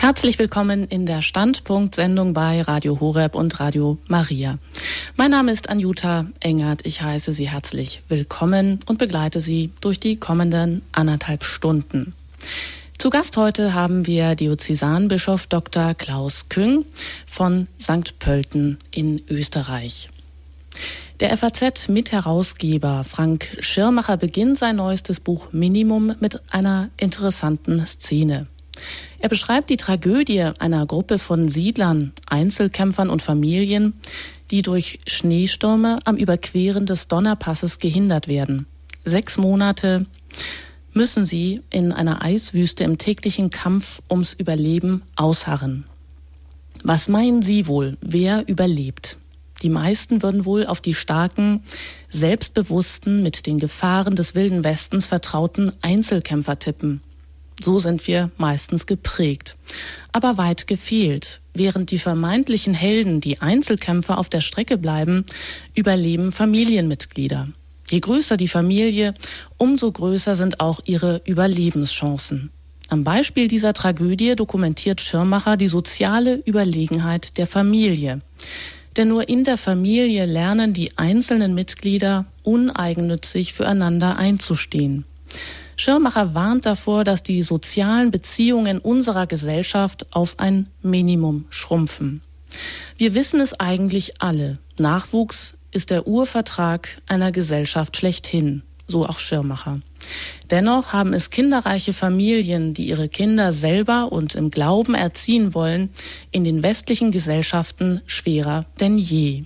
Herzlich willkommen in der Standpunkt-Sendung bei Radio Horeb und Radio Maria. Mein Name ist Anjuta Engert. Ich heiße Sie herzlich willkommen und begleite Sie durch die kommenden anderthalb Stunden. Zu Gast heute haben wir Diözesanbischof Dr. Klaus Küng von St. Pölten in Österreich. Der FAZ-Mitherausgeber Frank Schirmacher beginnt sein neuestes Buch Minimum mit einer interessanten Szene. Er beschreibt die Tragödie einer Gruppe von Siedlern, Einzelkämpfern und Familien, die durch Schneestürme am Überqueren des Donnerpasses gehindert werden. Sechs Monate müssen sie in einer Eiswüste im täglichen Kampf ums Überleben ausharren. Was meinen Sie wohl, wer überlebt? Die meisten würden wohl auf die starken, selbstbewussten, mit den Gefahren des wilden Westens vertrauten Einzelkämpfer tippen. So sind wir meistens geprägt. Aber weit gefehlt. Während die vermeintlichen Helden, die Einzelkämpfer auf der Strecke bleiben, überleben Familienmitglieder. Je größer die Familie, umso größer sind auch ihre Überlebenschancen. Am Beispiel dieser Tragödie dokumentiert Schirmacher die soziale Überlegenheit der Familie. Denn nur in der Familie lernen die einzelnen Mitglieder uneigennützig füreinander einzustehen. Schirmacher warnt davor, dass die sozialen Beziehungen unserer Gesellschaft auf ein Minimum schrumpfen. Wir wissen es eigentlich alle. Nachwuchs ist der Urvertrag einer Gesellschaft schlechthin, so auch Schirmacher. Dennoch haben es kinderreiche Familien, die ihre Kinder selber und im Glauben erziehen wollen, in den westlichen Gesellschaften schwerer denn je.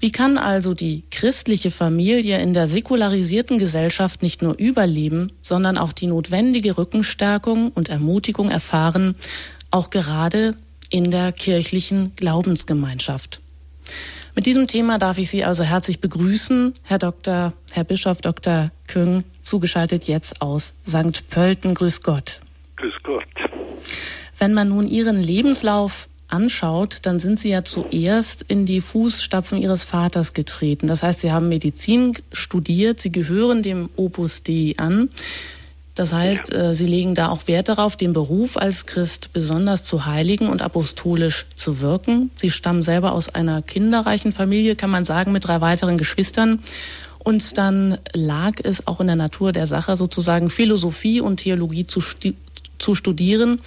Wie kann also die christliche Familie in der säkularisierten Gesellschaft nicht nur überleben, sondern auch die notwendige Rückenstärkung und Ermutigung erfahren, auch gerade in der kirchlichen Glaubensgemeinschaft? Mit diesem Thema darf ich Sie also herzlich begrüßen, Herr Dr., Herr Bischof Dr. Küng, zugeschaltet jetzt aus St. Pölten. Grüß Gott. Grüß Gott. Wenn man nun Ihren Lebenslauf anschaut, dann sind Sie ja zuerst in die Fußstapfen Ihres Vaters getreten. Das heißt, Sie haben Medizin studiert, Sie gehören dem Opus Dei an. Das heißt, ja. Äh, Sie legen da auch Wert darauf, den Beruf als Christ besonders zu heiligen und apostolisch zu wirken. Sie stammen selber aus einer kinderreichen Familie, kann man sagen, mit drei weiteren Geschwistern. Und dann lag es auch in der Natur der Sache, sozusagen Philosophie und Theologie zu, zu studieren.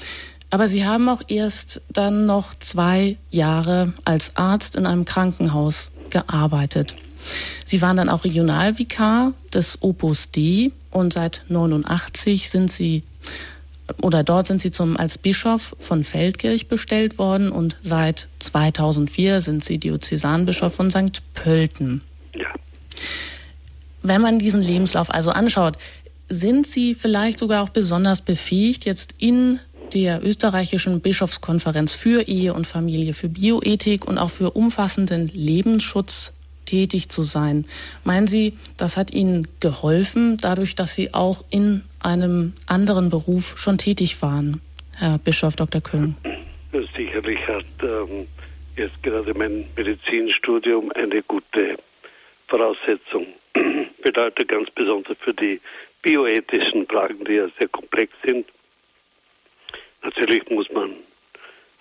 Aber Sie haben auch erst dann noch zwei Jahre als Arzt in einem Krankenhaus gearbeitet. Sie waren dann auch Regionalvikar des Opus D und seit 89 sind Sie oder dort sind Sie zum als Bischof von Feldkirch bestellt worden und seit 2004 sind Sie Diözesanbischof von St. Pölten. Ja. Wenn man diesen Lebenslauf also anschaut, sind Sie vielleicht sogar auch besonders befähigt, jetzt in der österreichischen Bischofskonferenz für Ehe und Familie, für Bioethik und auch für umfassenden Lebensschutz tätig zu sein. Meinen Sie, das hat Ihnen geholfen, dadurch, dass Sie auch in einem anderen Beruf schon tätig waren, Herr Bischof Dr. Köhn? Sicherlich hat ähm, jetzt gerade mein Medizinstudium eine gute Voraussetzung bedeutet, ganz besonders für die bioethischen Fragen, die ja sehr komplex sind Natürlich muss man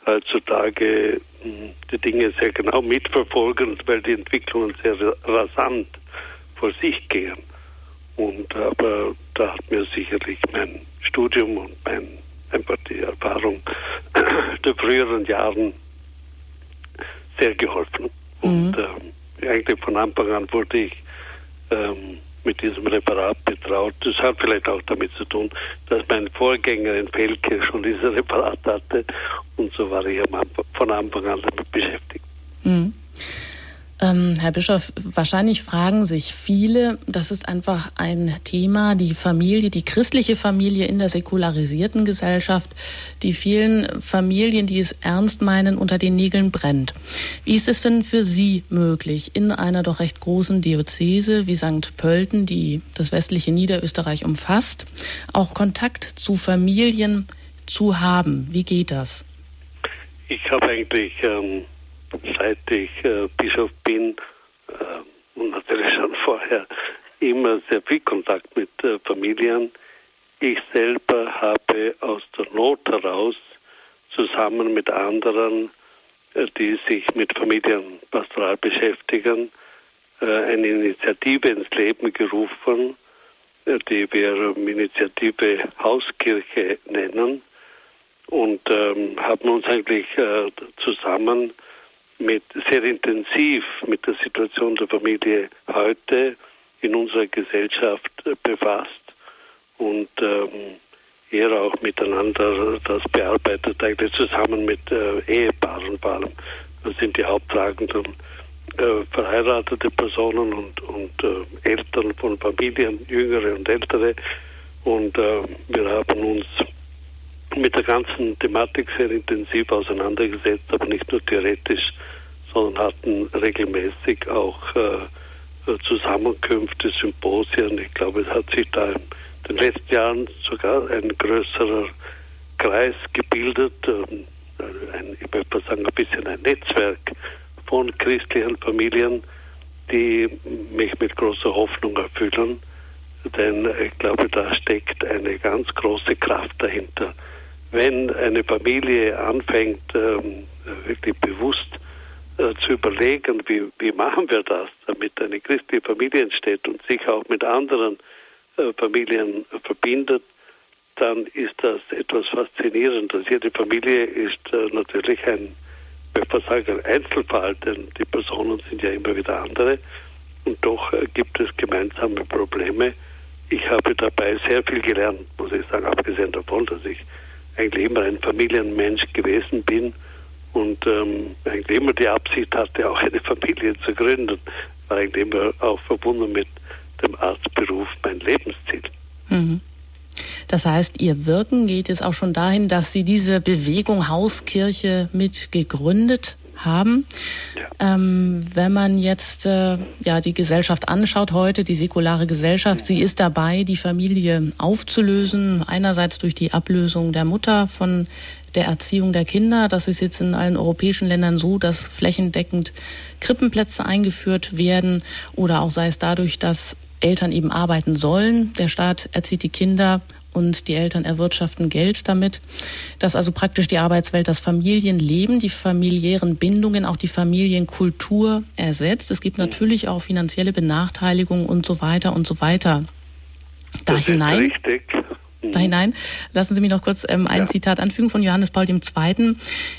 heutzutage hm, die Dinge sehr genau mitverfolgen, weil die Entwicklungen sehr rasant vor sich gehen. Und aber da hat mir sicherlich mein Studium und mein, einfach die Erfahrung der früheren Jahren sehr geholfen. Mhm. Und ähm, eigentlich von Anfang an wurde ich ähm, mit diesem Reparat betraut. Das hat vielleicht auch damit zu tun, dass mein Vorgänger in Felke schon dieses Reparat hatte und so war ich von Anfang an damit beschäftigt. Mhm. Ähm, Herr Bischof, wahrscheinlich fragen sich viele, das ist einfach ein Thema, die Familie, die christliche Familie in der säkularisierten Gesellschaft, die vielen Familien, die es ernst meinen, unter den Nägeln brennt. Wie ist es denn für Sie möglich, in einer doch recht großen Diözese wie St. Pölten, die das westliche Niederösterreich umfasst, auch Kontakt zu Familien zu haben? Wie geht das? Ich habe eigentlich ähm seit ich äh, Bischof bin äh, und natürlich schon vorher immer sehr viel Kontakt mit äh, Familien. Ich selber habe aus der Not heraus zusammen mit anderen, äh, die sich mit Familienpastoral beschäftigen, äh, eine Initiative ins Leben gerufen, äh, die wir Initiative Hauskirche nennen und ähm, haben uns eigentlich äh, zusammen mit sehr intensiv mit der Situation der Familie heute in unserer Gesellschaft äh, befasst und ähm, eher auch miteinander das bearbeitet, eigentlich zusammen mit äh, Ehepaaren vor allem. Das sind die haupttragenden äh, verheiratete Personen und, und äh, Eltern von Familien, jüngere und ältere. Und äh, wir haben uns mit der ganzen Thematik sehr intensiv auseinandergesetzt, aber nicht nur theoretisch, sondern hatten regelmäßig auch äh, Zusammenkünfte, Symposien. Ich glaube, es hat sich da in den letzten Jahren sogar ein größerer Kreis gebildet, ähm, ein, ich möchte sagen, ein bisschen ein Netzwerk von christlichen Familien, die mich mit großer Hoffnung erfüllen. Denn ich glaube, da steckt eine ganz große Kraft dahinter. Wenn eine Familie anfängt, ähm, wirklich bewusst äh, zu überlegen, wie, wie machen wir das, damit eine christliche Familie entsteht und sich auch mit anderen äh, Familien verbindet, dann ist das etwas Faszinierendes. Jede Familie ist äh, natürlich ein bevor sage ein Einzelfall, denn die Personen sind ja immer wieder andere und doch gibt es gemeinsame Probleme. Ich habe dabei sehr viel gelernt, muss ich sagen, abgesehen davon, dass ich eigentlich immer ein Familienmensch gewesen bin und ähm, eigentlich immer die Absicht hatte, auch eine Familie zu gründen, war eigentlich immer auch verbunden mit dem Arztberuf mein Lebensziel. Mhm. Das heißt, Ihr Wirken geht es auch schon dahin, dass Sie diese Bewegung Hauskirche mit gegründet haben. Ja. Ähm, wenn man jetzt äh, ja die Gesellschaft anschaut heute, die säkulare Gesellschaft, sie ist dabei, die Familie aufzulösen. Einerseits durch die Ablösung der Mutter von der Erziehung der Kinder. Das ist jetzt in allen europäischen Ländern so, dass flächendeckend Krippenplätze eingeführt werden oder auch sei es dadurch, dass Eltern eben arbeiten sollen. Der Staat erzieht die Kinder und die Eltern erwirtschaften Geld damit, dass also praktisch die Arbeitswelt das Familienleben, die familiären Bindungen, auch die Familienkultur ersetzt. Es gibt natürlich auch finanzielle Benachteiligungen und so weiter und so weiter. Da das hinein. Ist richtig. Da hinein. Lassen Sie mich noch kurz ähm, ein ja. Zitat anfügen von Johannes Paul II.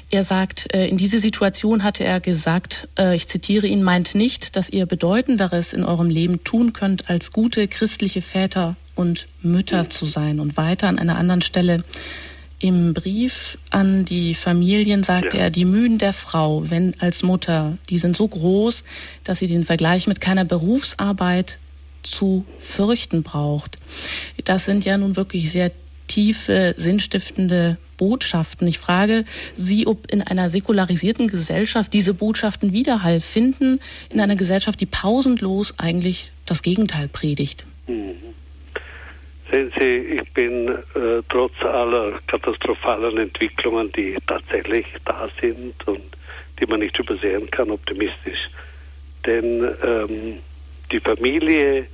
Er sagt, äh, in diese Situation hatte er gesagt, äh, ich zitiere ihn, meint nicht, dass ihr Bedeutenderes in eurem Leben tun könnt, als gute christliche Väter und Mütter zu sein. Und weiter an einer anderen Stelle im Brief an die Familien sagte ja. er, die Mühen der Frau, wenn als Mutter, die sind so groß, dass sie den Vergleich mit keiner Berufsarbeit zu fürchten braucht. Das sind ja nun wirklich sehr tiefe, sinnstiftende Botschaften. Ich frage Sie, ob in einer säkularisierten Gesellschaft diese Botschaften Widerhall finden, in einer Gesellschaft, die pausenlos eigentlich das Gegenteil predigt. Mhm. Sehen Sie, ich bin äh, trotz aller katastrophalen Entwicklungen, die tatsächlich da sind und die man nicht übersehen kann, optimistisch. Denn ähm, die Familie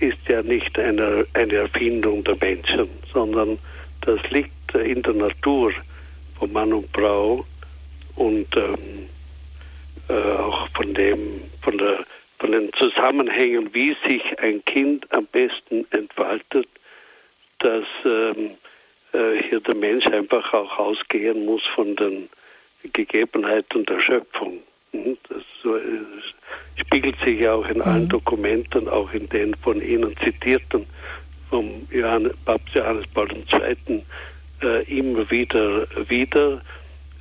ist ja nicht eine, eine Erfindung der Menschen, sondern das liegt in der Natur von Mann und Frau und ähm, äh, auch von dem, von der, von den Zusammenhängen, wie sich ein Kind am besten entfaltet, dass ähm, äh, hier der Mensch einfach auch ausgehen muss von den Gegebenheiten der Schöpfung. Mhm, das spiegelt sich ja auch in allen mhm. Dokumenten, auch in den von Ihnen zitierten vom Johannes, Papst Johannes Paul II. Äh, immer wieder wieder,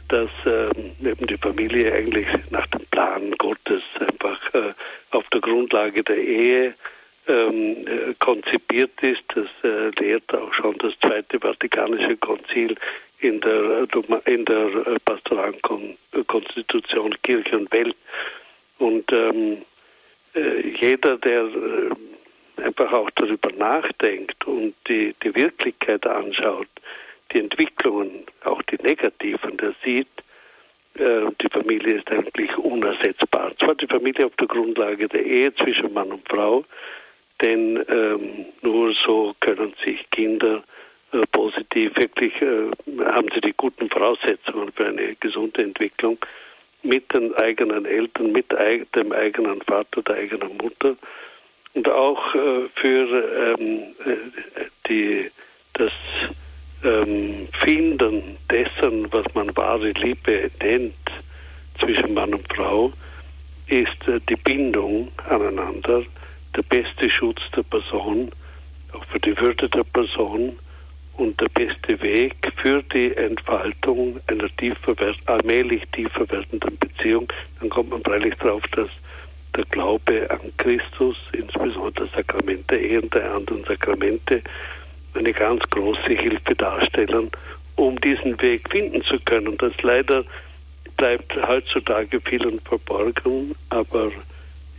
dass äh, eben die Familie eigentlich nach dem Plan Gottes einfach äh, auf der Grundlage der Ehe ähm, äh, konzipiert ist. Das äh, lehrt auch schon das Zweite Vatikanische Konzil in der, in der äh, pastoralen Kon Konstitution Kirche und Welt. Und ähm, äh, jeder, der äh, einfach auch darüber nachdenkt und die, die Wirklichkeit anschaut, die Entwicklungen, auch die negativen, der sieht, äh, die Familie ist eigentlich unersetzbar. Zwar die Familie auf der Grundlage der Ehe zwischen Mann und Frau, denn ähm, nur so können sich Kinder äh, positiv. Wirklich äh, haben sie die guten Voraussetzungen für eine gesunde Entwicklung mit den eigenen Eltern, mit dem eigenen Vater, der eigenen Mutter und auch äh, für ähm, die, das ähm, Finden dessen, was man wahre Liebe nennt zwischen Mann und Frau, ist äh, die Bindung aneinander der beste Schutz der Person, auch für die Würde der Person und der beste Weg für die Entfaltung einer tiefer, allmählich tiefer werdenden Beziehung. Dann kommt man freilich darauf, dass der Glaube an Christus, insbesondere das Sakrament der Ehe und der anderen Sakramente, eine ganz große Hilfe darstellen, um diesen Weg finden zu können. Das leider bleibt heutzutage vielen verborgen, aber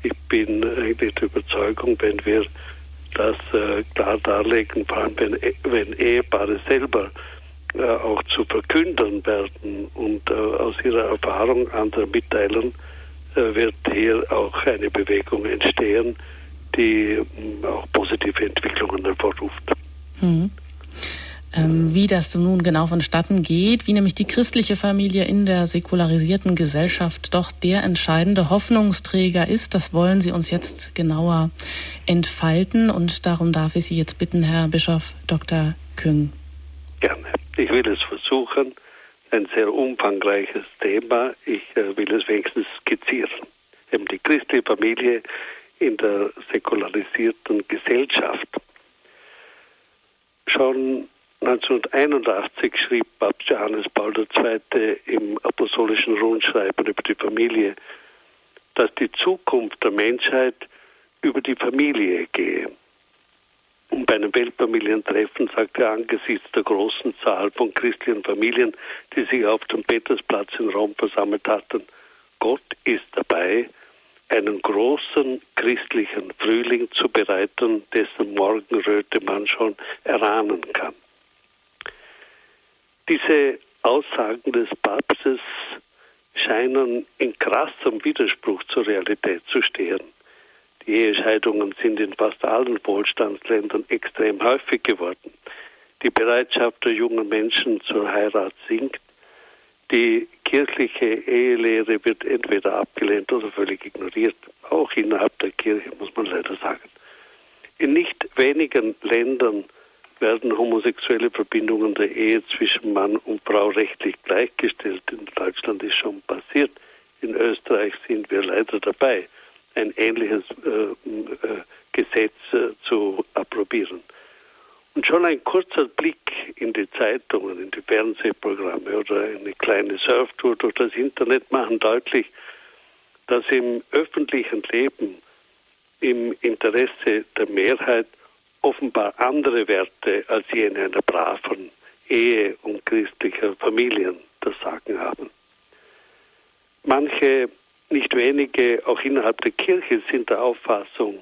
ich bin eigentlich der Überzeugung, wenn wir das äh, klar darlegen, vor allem wenn, wenn Ehepaare selber äh, auch zu verkündern werden und äh, aus ihrer Erfahrung anderen mitteilen, äh, wird hier auch eine Bewegung entstehen, die auch positive Entwicklungen hervorruft. Mhm. Ähm, wie das nun genau vonstatten geht, wie nämlich die christliche Familie in der säkularisierten Gesellschaft doch der entscheidende Hoffnungsträger ist, das wollen Sie uns jetzt genauer entfalten und darum darf ich Sie jetzt bitten, Herr Bischof Dr. Küng. Gerne. Ich will es versuchen. Ein sehr umfangreiches Thema. Ich äh, will es wenigstens skizzieren. Eben die christliche Familie in der säkularisierten Gesellschaft Schon 1981 schrieb Papst Johannes Paul II. im apostolischen Rundschreiben über die Familie, dass die Zukunft der Menschheit über die Familie gehe. Und bei einem Weltfamilientreffen sagte er angesichts der großen Zahl von christlichen Familien, die sich auf dem Petersplatz in Rom versammelt hatten, Gott ist dabei, einen großen christlichen Frühling zu bereiten, dessen Morgenröte man schon erahnen kann. Diese Aussagen des Papstes scheinen in krassem Widerspruch zur Realität zu stehen. Die Ehescheidungen sind in fast allen Wohlstandsländern extrem häufig geworden. Die Bereitschaft der jungen Menschen zur Heirat sinkt. Die kirchliche Ehelehre wird entweder abgelehnt oder völlig ignoriert, auch innerhalb der Kirche, muss man leider sagen. In nicht wenigen Ländern werden homosexuelle Verbindungen der Ehe zwischen Mann und Frau rechtlich gleichgestellt. In Deutschland ist schon passiert. In Österreich sind wir leider dabei, ein ähnliches äh, äh, Gesetz äh, zu approbieren. Und schon ein kurzer Blick in die Zeitungen, in die Fernsehprogramme oder eine kleine Surftour durch das Internet machen deutlich, dass im öffentlichen Leben im Interesse der Mehrheit offenbar andere Werte als jene einer braven Ehe und christlicher Familien das Sagen haben. Manche, nicht wenige, auch innerhalb der Kirche sind der Auffassung,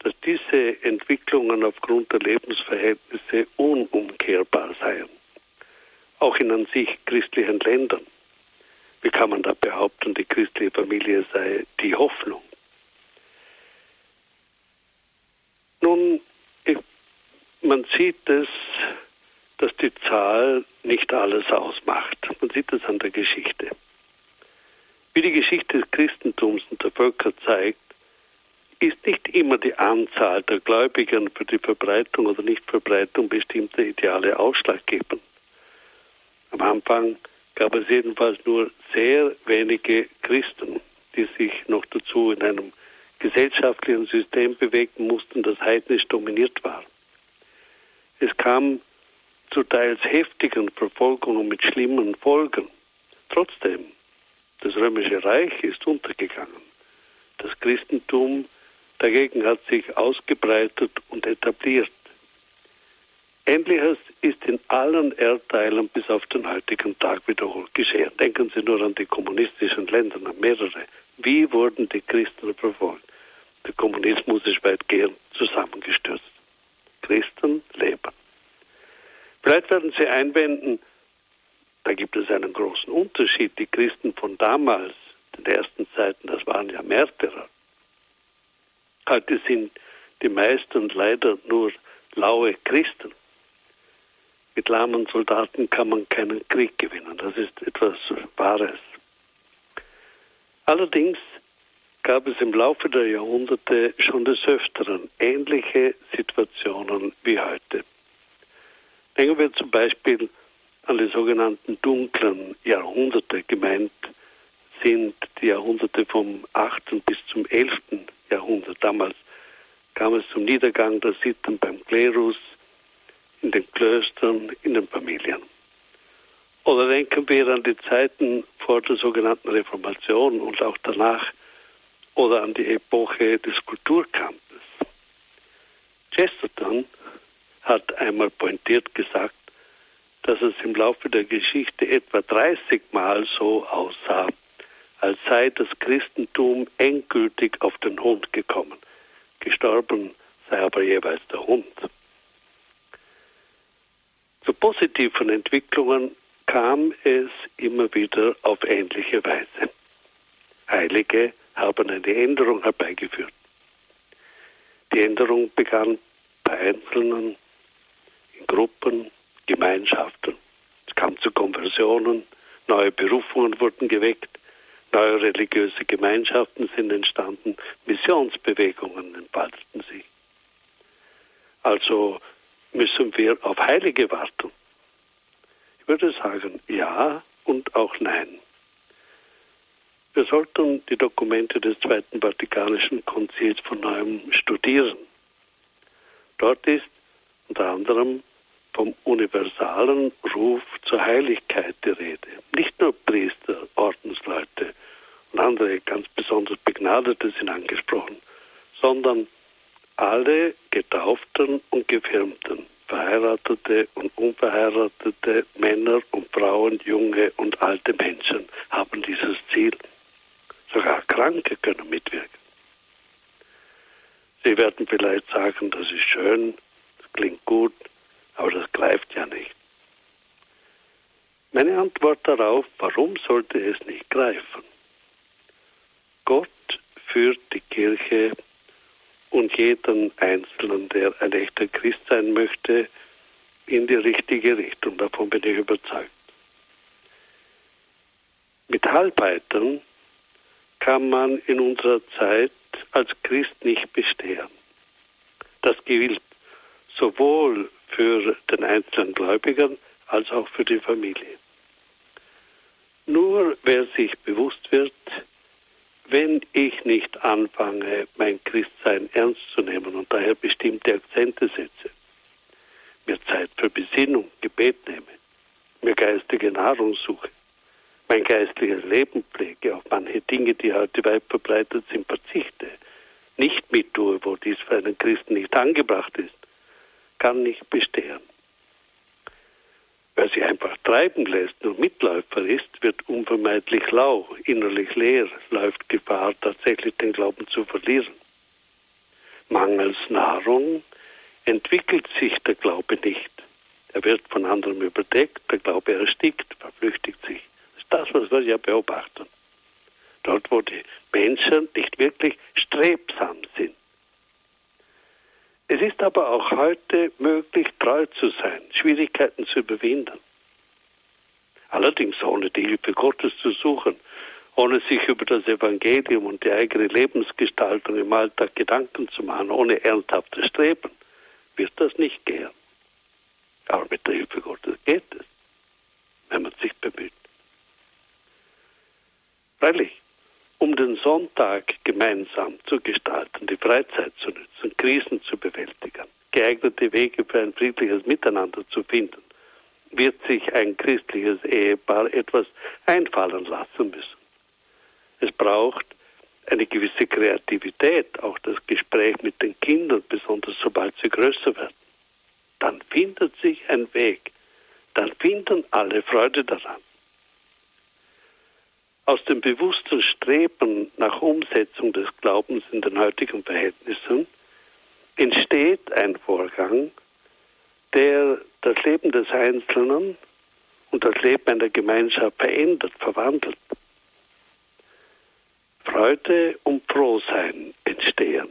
dass diese Entwicklungen aufgrund der Lebensverhältnisse unumkehrbar seien. Auch in an sich christlichen Ländern. Wie kann man da behaupten, die christliche Familie sei die Hoffnung? Nun, man sieht es, dass die Zahl nicht alles ausmacht. Man sieht es an der Geschichte. Wie die Geschichte des Christentums und der Völker zeigt, ist nicht immer die Anzahl der Gläubigen für die Verbreitung oder Nichtverbreitung bestimmter Ideale ausschlaggebend. Am Anfang gab es jedenfalls nur sehr wenige Christen, die sich noch dazu in einem gesellschaftlichen System bewegen mussten, das heidnisch dominiert war. Es kam zu teils heftigen Verfolgungen mit schlimmen Folgen. Trotzdem, das römische Reich ist untergegangen. Das Christentum dagegen hat sich ausgebreitet und etabliert. Ähnliches ist in allen Erdteilen bis auf den heutigen Tag wiederholt geschehen. Denken Sie nur an die kommunistischen Länder, an mehrere. Wie wurden die Christen verfolgt? Der Kommunismus ist weitgehend zusammengestürzt. Christen leben. Vielleicht werden Sie einwenden, da gibt es einen großen Unterschied. Die Christen von damals, in den ersten Zeiten, das waren ja Märtyrer. Heute sind die meisten leider nur laue Christen. mit lahmen Soldaten kann man keinen Krieg gewinnen. Das ist etwas Wahres. Allerdings gab es im Laufe der Jahrhunderte schon des Öfteren ähnliche Situationen wie heute. Denken wir zum Beispiel an die sogenannten dunklen Jahrhunderte. Gemeint sind die Jahrhunderte vom 8. bis zum 11. Jahrhundert. Damals kam es zum Niedergang der Sitten beim Klerus, in den Klöstern, in den Familien. Oder denken wir an die Zeiten vor der sogenannten Reformation und auch danach oder an die Epoche des Kulturkampfes. Chesterton hat einmal pointiert gesagt, dass es im Laufe der Geschichte etwa 30 Mal so aussah, als sei das Christentum endgültig auf den Hund gekommen. Gestorben sei aber jeweils der Hund. Zu positiven Entwicklungen kam es immer wieder auf ähnliche Weise. Heilige haben eine Änderung herbeigeführt. Die Änderung begann bei Einzelnen, in Gruppen, Gemeinschaften. Es kam zu Konversionen, neue Berufungen wurden geweckt, neue religiöse Gemeinschaften sind entstanden, Missionsbewegungen entfalteten sich. Also müssen wir auf Heilige warten. Ich würde sagen, ja und auch nein. Wir sollten die Dokumente des Zweiten Vatikanischen Konzils von neuem studieren. Dort ist unter anderem vom universalen Ruf zur Heiligkeit die Rede. Nicht nur Priester, Ordensleute und andere ganz besonders Begnadete sind angesprochen, sondern alle Getauften und Gefirmten, verheiratete und unverheiratete Männer und Frauen, junge und alte Menschen haben dieses Ziel. Sogar Kranke können mitwirken. Sie werden vielleicht sagen, das ist schön, das klingt gut, aber das greift ja nicht. Meine Antwort darauf, warum sollte es nicht greifen? Gott führt die Kirche und jeden Einzelnen, der ein echter Christ sein möchte, in die richtige Richtung. Davon bin ich überzeugt. Mit Halbheitern kann man in unserer Zeit als Christ nicht bestehen. Das gilt sowohl für den einzelnen Gläubigen als auch für die Familie. Nur wer sich bewusst wird, wenn ich nicht anfange, mein Christsein ernst zu nehmen und daher bestimmte Akzente setze, mir Zeit für Besinnung, Gebet nehme, mir geistige Nahrung suche, mein geistliches Leben pflege, auf manche Dinge, die heute weit verbreitet sind, verzichte, nicht mittue, wo dies für einen Christen nicht angebracht ist, kann nicht bestehen. Wer sich einfach treiben lässt und Mitläufer ist, wird unvermeidlich lau, innerlich leer, läuft Gefahr, tatsächlich den Glauben zu verlieren. Mangels Nahrung entwickelt sich der Glaube nicht. Er wird von anderen überdeckt, der Glaube erstickt, verflüchtigt sich. Das was wir ja beobachten. Dort, wo die Menschen nicht wirklich strebsam sind. Es ist aber auch heute möglich, treu zu sein, Schwierigkeiten zu überwinden. Allerdings ohne die Hilfe Gottes zu suchen, ohne sich über das Evangelium und die eigene Lebensgestaltung im Alltag Gedanken zu machen, ohne ernsthaftes Streben, wird das nicht gehen. Aber mit der Hilfe Gottes geht es, wenn man sich bemüht. Freilich, um den Sonntag gemeinsam zu gestalten, die Freizeit zu nutzen, Krisen zu bewältigen, geeignete Wege für ein friedliches Miteinander zu finden, wird sich ein christliches Ehepaar etwas einfallen lassen müssen. Es braucht eine gewisse Kreativität, auch das Gespräch mit den Kindern, besonders sobald sie größer werden. Dann findet sich ein Weg, dann finden alle Freude daran aus dem bewussten Streben nach Umsetzung des Glaubens in den heutigen Verhältnissen entsteht ein Vorgang, der das Leben des Einzelnen und das Leben einer Gemeinschaft verändert, verwandelt. Freude und Frohsein entstehen.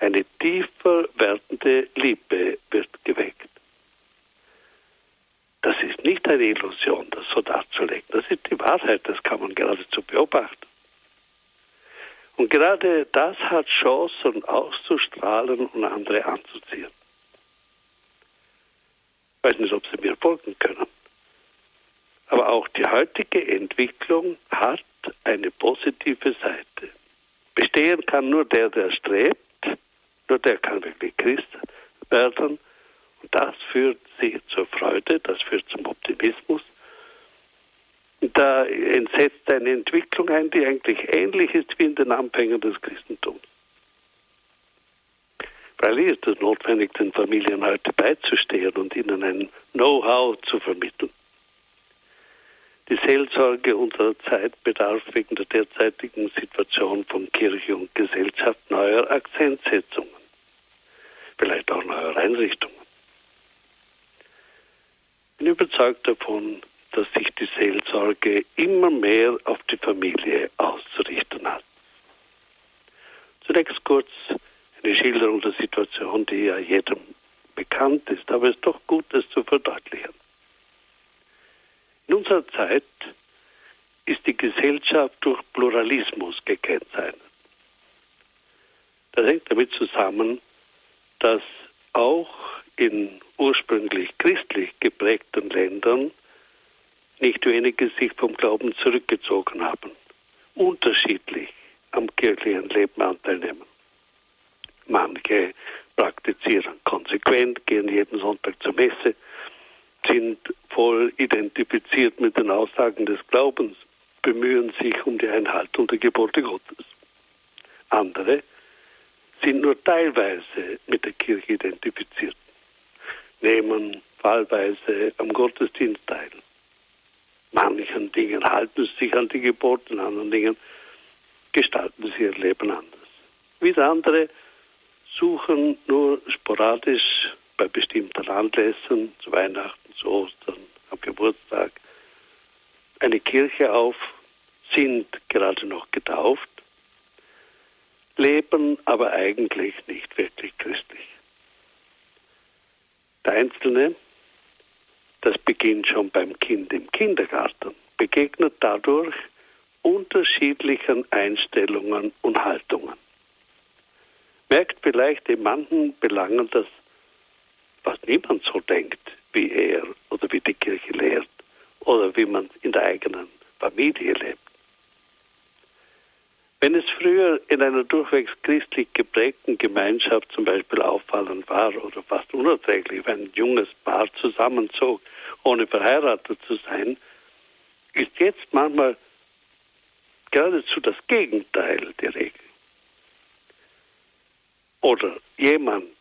Eine tiefer werdende Liebe wird geweckt. Das ist nicht eine Illusion, das so darzulegen. Das ist die Wahrheit, das kann man geradezu beobachten. Und gerade das hat Chancen auszustrahlen und andere anzuziehen. Ich weiß nicht, ob Sie mir folgen können. Aber auch die heutige Entwicklung hat eine positive Seite. Bestehen kann nur der, der strebt, nur der kann wirklich Christ werden. Und das führt sie zur Freude, das führt zum Optimismus. Da entsetzt eine Entwicklung ein, die eigentlich ähnlich ist wie in den Anfängen des Christentums. Freilich ist es notwendig, den Familien heute beizustehen und ihnen ein Know-how zu vermitteln. Die Seelsorge unserer Zeit bedarf wegen der derzeitigen Situation von Kirche und Gesellschaft neuer Akzentsetzungen, vielleicht auch neuer Einrichtungen. Ich bin überzeugt davon, dass sich die Seelsorge immer mehr auf die Familie auszurichten hat. Zunächst kurz eine Schilderung der Situation, die ja jedem bekannt ist, aber es ist doch gut, es zu verdeutlichen. In unserer Zeit ist die Gesellschaft durch Pluralismus gekennzeichnet. Das hängt damit zusammen, dass auch in ursprünglich christlich geprägten Ländern nicht wenige sich vom Glauben zurückgezogen haben, unterschiedlich am kirchlichen Leben Anteil nehmen. Manche praktizieren konsequent, gehen jeden Sonntag zur Messe, sind voll identifiziert mit den Aussagen des Glaubens, bemühen sich um die Einhaltung der Gebote Gottes. Andere sind nur teilweise mit der Kirche identifiziert, nehmen fallweise am Gottesdienst teil. Manchen Dingen halten sie sich an die Gebote, in anderen Dingen gestalten sie ihr Leben anders. Wieder andere suchen nur sporadisch bei bestimmten Anlässen, zu Weihnachten, zu Ostern, am Geburtstag, eine Kirche auf, sind gerade noch getauft, leben aber eigentlich nicht wirklich christlich. Der Einzelne, das beginnt schon beim Kind im Kindergarten, begegnet dadurch unterschiedlichen Einstellungen und Haltungen. Merkt vielleicht in manchen Belangen, dass was niemand so denkt wie er oder wie die Kirche lehrt oder wie man in der eigenen Familie lebt. Wenn es früher in einer durchwegs christlich geprägten Gemeinschaft zum Beispiel auffallend war oder fast unerträglich, wenn ein junges Paar zusammenzog, ohne verheiratet zu sein, ist jetzt manchmal geradezu das Gegenteil die Regel. Oder jemand,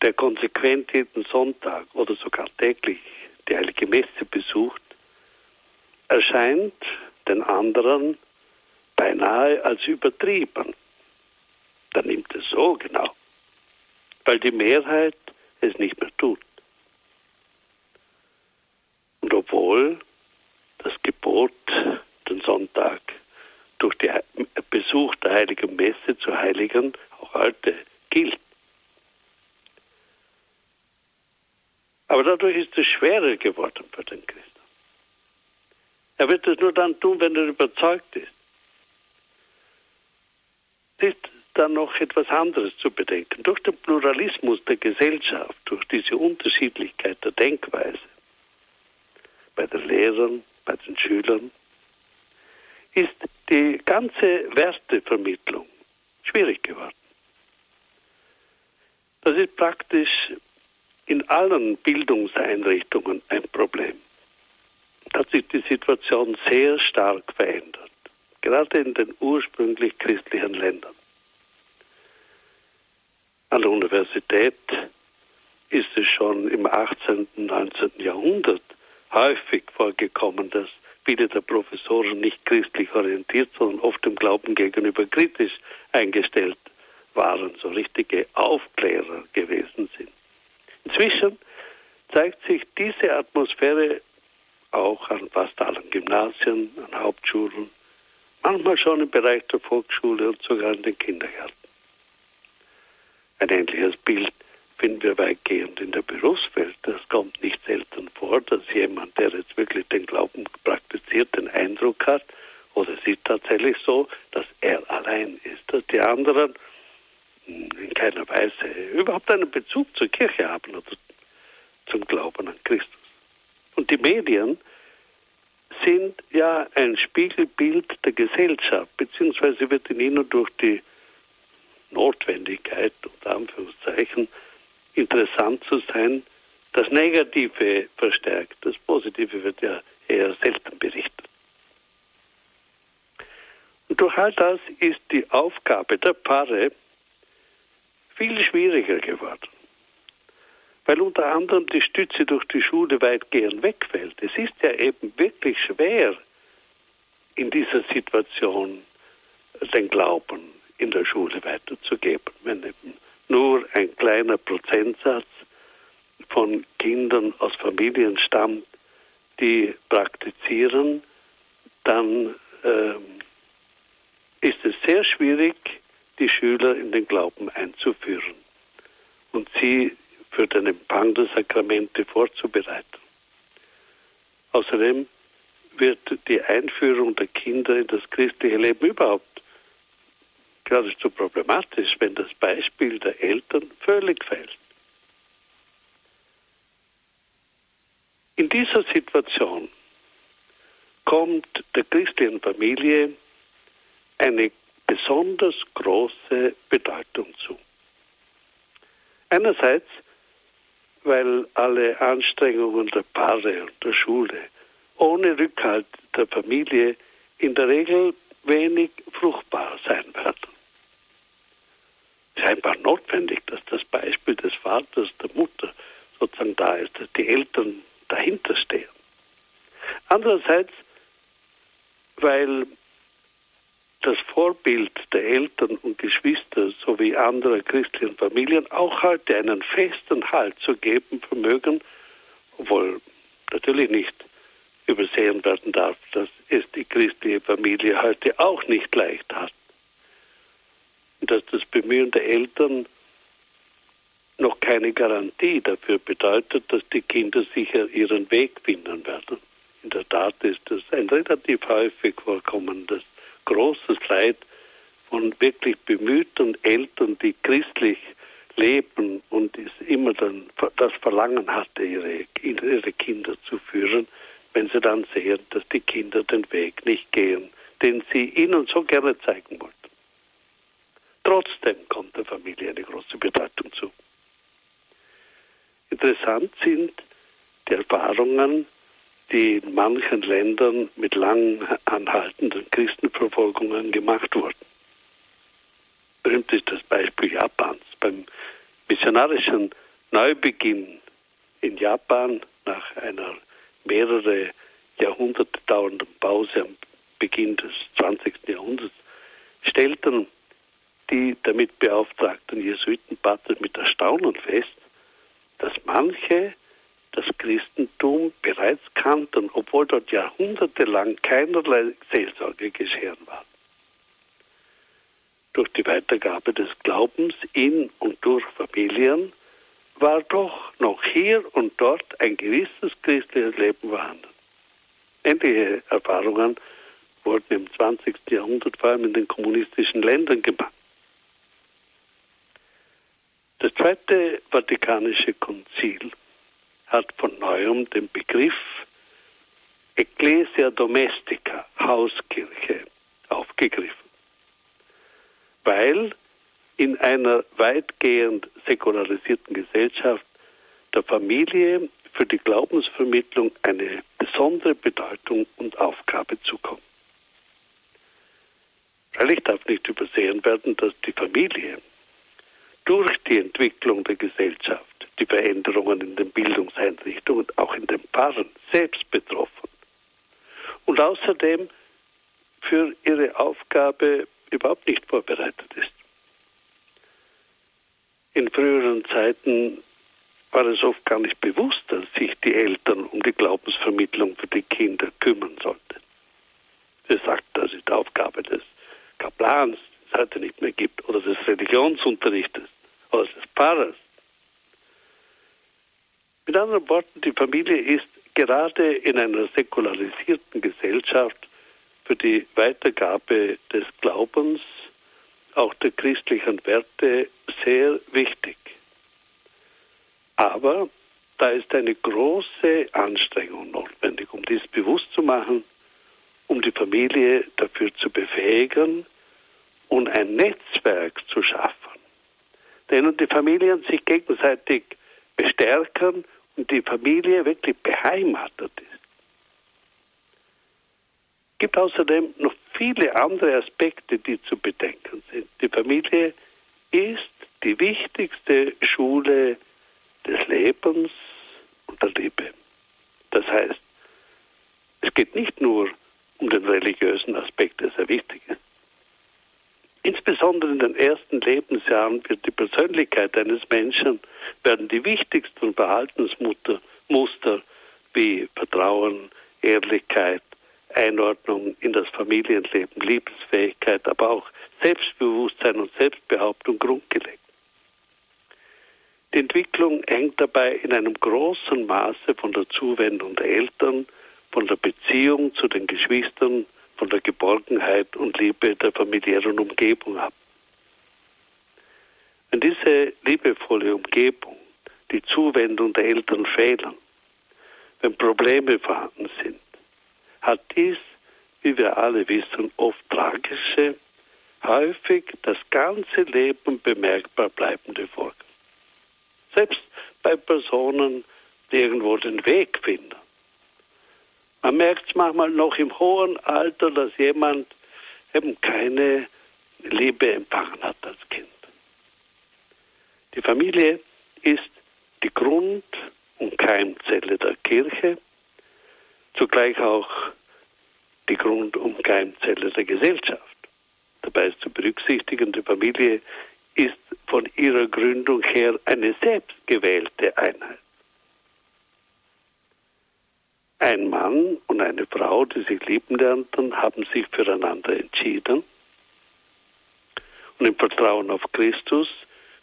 der konsequent jeden Sonntag oder sogar täglich die heilige Messe besucht, erscheint den anderen beinahe als übertrieben. Da nimmt es so genau, weil die Mehrheit es nicht mehr tut. Und obwohl das Gebot, den Sonntag durch den Besuch der heiligen Messe zu heiligen, auch heute gilt. Aber dadurch ist es schwerer geworden für den Christen. Er wird es nur dann tun, wenn er überzeugt ist. Ist dann noch etwas anderes zu bedenken. Durch den Pluralismus der Gesellschaft, durch diese Unterschiedlichkeit der Denkweise, bei den Lehrern, bei den Schülern, ist die ganze Wertevermittlung schwierig geworden. Das ist praktisch in allen Bildungseinrichtungen ein Problem. Da hat sich die Situation sehr stark verändert, gerade in den ursprünglich christlichen Ländern. An der Universität ist es schon im 18. und 19. Jahrhundert häufig vorgekommen, dass viele der Professoren nicht christlich orientiert, sondern oft dem Glauben gegenüber kritisch eingestellt waren, so richtige Aufklärer gewesen sind. Inzwischen zeigt sich diese Atmosphäre auch an fast allen Gymnasien, an Hauptschulen, manchmal schon im Bereich der Volksschule und sogar in den Kindergärten. Ein ähnliches Bild finden wir weitgehend in der Berufswelt. Das kommt nicht selten vor, dass jemand, der jetzt wirklich den Glauben praktiziert, den Eindruck hat, oder ist tatsächlich so, dass er allein ist, dass die anderen in keiner Weise überhaupt einen Bezug zur Kirche haben oder zum Glauben an Christus. Und die Medien sind ja ein Spiegelbild der Gesellschaft, beziehungsweise wird in ihnen durch die Notwendigkeit, unter Anführungszeichen, interessant zu sein, das Negative verstärkt. Das Positive wird ja eher selten berichtet. Und durch all das ist die Aufgabe der Paare viel schwieriger geworden. Weil unter anderem die Stütze durch die Schule weitgehend wegfällt. Es ist ja eben wirklich schwer, in dieser Situation den Glauben in der Schule weiterzugeben, wenn eben nur ein kleiner Prozentsatz von Kindern aus Familien stammt, die praktizieren, dann äh, ist es sehr schwierig, die Schüler in den Glauben einzuführen und sie für den Empfang der Sakramente vorzubereiten. Außerdem wird die Einführung der Kinder in das christliche Leben überhaupt geradezu problematisch, wenn das Beispiel der Eltern völlig fehlt. In dieser Situation kommt der christlichen Familie eine besonders große Bedeutung zu. Einerseits, weil alle Anstrengungen der Paare und der Schule ohne Rückhalt der Familie in der Regel wenig fruchtbar sein werden. Einfach notwendig, dass das Beispiel des Vaters, der Mutter sozusagen da ist, dass die Eltern dahinter stehen. Andererseits, weil das Vorbild der Eltern und Geschwister sowie anderer christlichen Familien auch heute einen festen Halt zu geben vermögen, obwohl natürlich nicht übersehen werden darf, dass es die christliche Familie heute auch nicht leicht hat. Und dass das Bemühen der Eltern noch keine Garantie dafür bedeutet, dass die Kinder sicher ihren Weg finden werden. In der Tat ist es ein relativ häufig vorkommendes großes Leid von wirklich bemühten Eltern, die christlich leben und es immer dann das Verlangen hatte, ihre, ihre Kinder zu führen, wenn sie dann sehen, dass die Kinder den Weg nicht gehen, den sie ihnen so gerne zeigen wollten. Trotzdem kommt der Familie eine große Bedeutung zu. Interessant sind die Erfahrungen die in manchen Ländern mit lang anhaltenden Christenverfolgungen gemacht wurden. Berühmt ist das Beispiel Japans. Beim missionarischen Neubeginn in Japan nach einer mehrere Jahrhunderte dauernden Pause am Beginn des 20. Jahrhunderts stellten die damit beauftragten Jesuitenpater mit Erstaunen fest, dass manche das Christentum bereits kannten, obwohl dort jahrhundertelang keinerlei Seelsorge geschehen war. Durch die Weitergabe des Glaubens in und durch Familien war doch noch hier und dort ein gewisses christliches Leben vorhanden. Ähnliche Erfahrungen wurden im 20. Jahrhundert vor allem in den kommunistischen Ländern gemacht. Das Zweite Vatikanische Konzil hat von neuem den Begriff Ecclesia Domestica, Hauskirche, aufgegriffen, weil in einer weitgehend säkularisierten Gesellschaft der Familie für die Glaubensvermittlung eine besondere Bedeutung und Aufgabe zukommt. Freilich darf nicht übersehen werden, dass die Familie durch die Entwicklung der Gesellschaft die Veränderungen in den Bildungseinrichtungen, auch in den Paaren selbst betroffen. Und außerdem für ihre Aufgabe überhaupt nicht vorbereitet ist. In früheren Zeiten war es oft gar nicht bewusst, dass sich die Eltern um die Glaubensvermittlung für die Kinder kümmern sollten. Sie sagt, das ist Aufgabe des Kaplans, das es heute nicht mehr gibt, oder des Religionsunterrichtes, oder des Pfarrers. Mit anderen Worten, die Familie ist gerade in einer säkularisierten Gesellschaft für die Weitergabe des Glaubens, auch der christlichen Werte, sehr wichtig. Aber da ist eine große Anstrengung notwendig, um dies bewusst zu machen, um die Familie dafür zu befähigen und ein Netzwerk zu schaffen. Denn die Familien sich gegenseitig bestärken die Familie wirklich beheimatet ist. Es gibt außerdem noch viele andere Aspekte, die zu bedenken sind. Die Familie ist die wichtigste Schule des Lebens und der Liebe. Das heißt, es geht nicht nur um den religiösen Aspekt, der sehr wichtig ist. Insbesondere in den ersten Lebensjahren wird die Persönlichkeit eines Menschen, werden die wichtigsten Verhaltensmuster wie Vertrauen, Ehrlichkeit, Einordnung in das Familienleben, Liebesfähigkeit, aber auch Selbstbewusstsein und Selbstbehauptung grundgelegt. Die Entwicklung hängt dabei in einem großen Maße von der Zuwendung der Eltern, von der Beziehung zu den Geschwistern, von der Geborgenheit und Liebe der familiären Umgebung ab. Wenn diese liebevolle Umgebung, die Zuwendung der Eltern fehlen, wenn Probleme vorhanden sind, hat dies, wie wir alle wissen, oft tragische, häufig das ganze Leben bemerkbar bleibende Folgen. Selbst bei Personen, die irgendwo den Weg finden. Man merkt es manchmal noch im hohen Alter, dass jemand eben keine Liebe empfangen hat als Kind. Die Familie ist die Grund- und Keimzelle der Kirche, zugleich auch die Grund- und Keimzelle der Gesellschaft. Dabei ist zu berücksichtigen, die Familie ist von ihrer Gründung her eine selbstgewählte Einheit. Ein Mann und eine Frau, die sich lieben lernten, haben sich füreinander entschieden und im Vertrauen auf Christus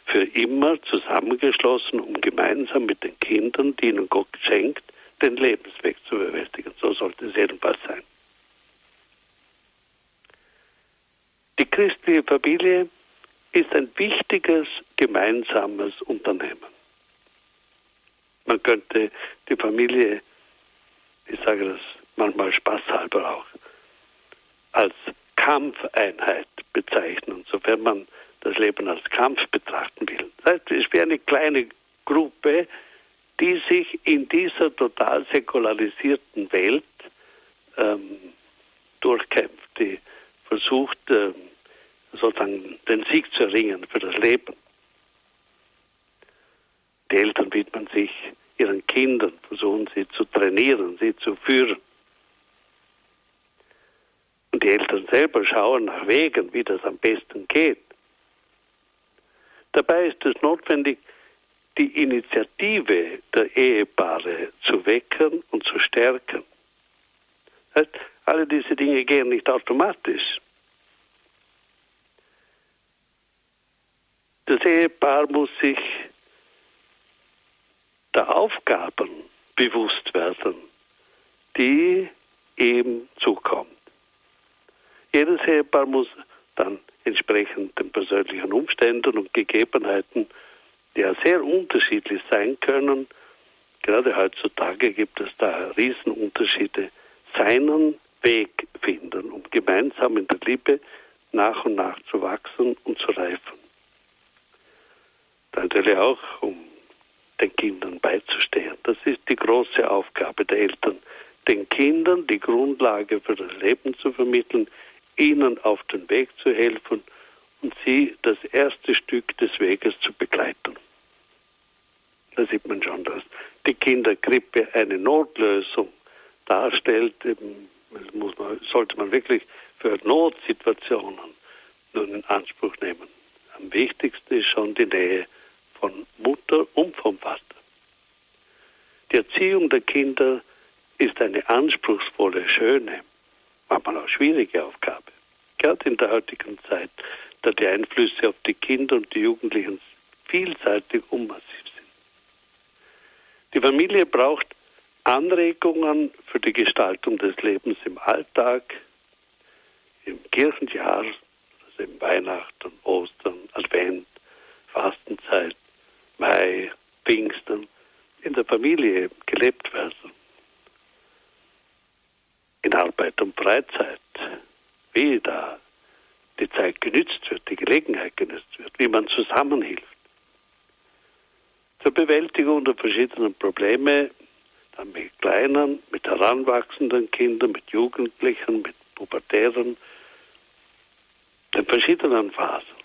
für immer zusammengeschlossen, um gemeinsam mit den Kindern, die ihnen Gott schenkt, den Lebensweg zu bewältigen. So sollte es jedenfalls sein. Die christliche Familie ist ein wichtiges gemeinsames Unternehmen. Man könnte die Familie, ich sage das manchmal spaßhalber auch, als Kampfeinheit bezeichnen, sofern man das Leben als Kampf betrachten will. Das heißt, es wäre eine kleine Gruppe, die sich in dieser total säkularisierten Welt ähm, durchkämpft, die versucht, ähm, sozusagen den Sieg zu erringen für das Leben. Die Eltern widmen sich ihren Kindern, versuchen sie zu trainieren, sie zu führen. Und die Eltern selber schauen nach Wegen, wie das am besten geht. Dabei ist es notwendig, die Initiative der Ehepaare zu wecken und zu stärken. Das heißt, alle diese Dinge gehen nicht automatisch. Das Ehepaar muss sich der Aufgaben bewusst werden, die ihm zukommt. Jedes Ehepaar muss dann entsprechend den persönlichen Umständen und Gegebenheiten, die ja sehr unterschiedlich sein können, gerade heutzutage gibt es da Riesenunterschiede, seinen Weg finden, um gemeinsam in der Liebe nach und nach zu wachsen und zu reifen natürlich auch, um den Kindern beizustehen. Das ist die große Aufgabe der Eltern, den Kindern die Grundlage für das Leben zu vermitteln, ihnen auf den Weg zu helfen und sie das erste Stück des Weges zu begleiten. Da sieht man schon, dass die Kinderkrippe eine Notlösung darstellt, muss man, sollte man wirklich für Notsituationen nun in Anspruch nehmen. Am wichtigsten ist schon die Nähe von Mutter und vom Vater. Die Erziehung der Kinder ist eine anspruchsvolle, schöne, manchmal auch schwierige Aufgabe. Gerade in der heutigen Zeit, da die Einflüsse auf die Kinder und die Jugendlichen vielseitig und massiv sind. Die Familie braucht Anregungen für die Gestaltung des Lebens im Alltag, im Kirchenjahr, also im Weihnachten, Ostern, Advent, Fastenzeit, Mai, Pfingsten, in der Familie gelebt werden. In Arbeit und Freizeit, wie da die Zeit genützt wird, die Gelegenheit genützt wird, wie man zusammenhilft. Zur Bewältigung der verschiedenen Probleme, dann mit kleinen, mit heranwachsenden Kindern, mit Jugendlichen, mit Pubertären, den verschiedenen Phasen.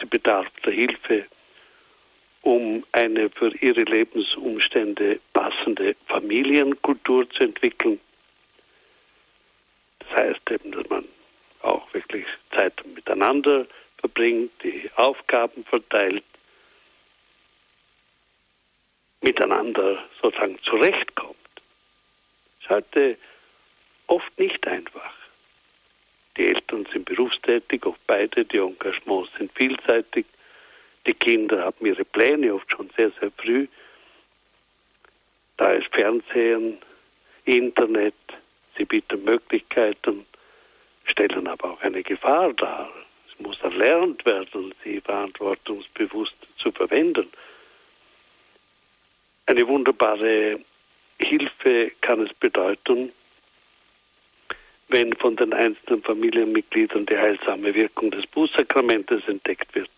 Sie bedarf der Hilfe, um eine für ihre Lebensumstände passende Familienkultur zu entwickeln. Heißt eben, dass man auch wirklich Zeit miteinander verbringt, die Aufgaben verteilt, miteinander sozusagen zurechtkommt. Das ist heute oft nicht einfach. Die Eltern sind berufstätig, oft beide, die Engagements sind vielseitig. Die Kinder haben ihre Pläne oft schon sehr, sehr früh. Da ist Fernsehen, Internet, sie bieten Möglichkeiten, stellen aber auch eine Gefahr dar. Es muss erlernt werden, sie verantwortungsbewusst zu verwenden. Eine wunderbare Hilfe kann es bedeuten, wenn von den einzelnen Familienmitgliedern die heilsame Wirkung des Bußsakramentes entdeckt wird.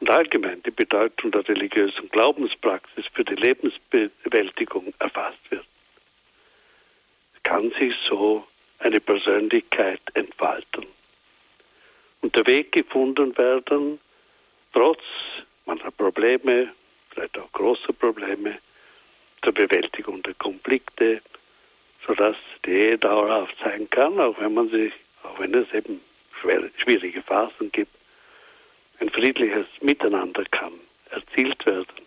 Und allgemein die Bedeutung der religiösen Glaubenspraxis für die Lebensbewältigung erfasst wird. Kann sich so eine Persönlichkeit entfalten. Und der Weg gefunden werden, trotz mancher Probleme, vielleicht auch großer Probleme, zur Bewältigung der Konflikte, sodass die Ehe dauerhaft sein kann, auch wenn man sich, auch wenn es eben schwierige Phasen gibt, ein friedliches Miteinander kann erzielt werden.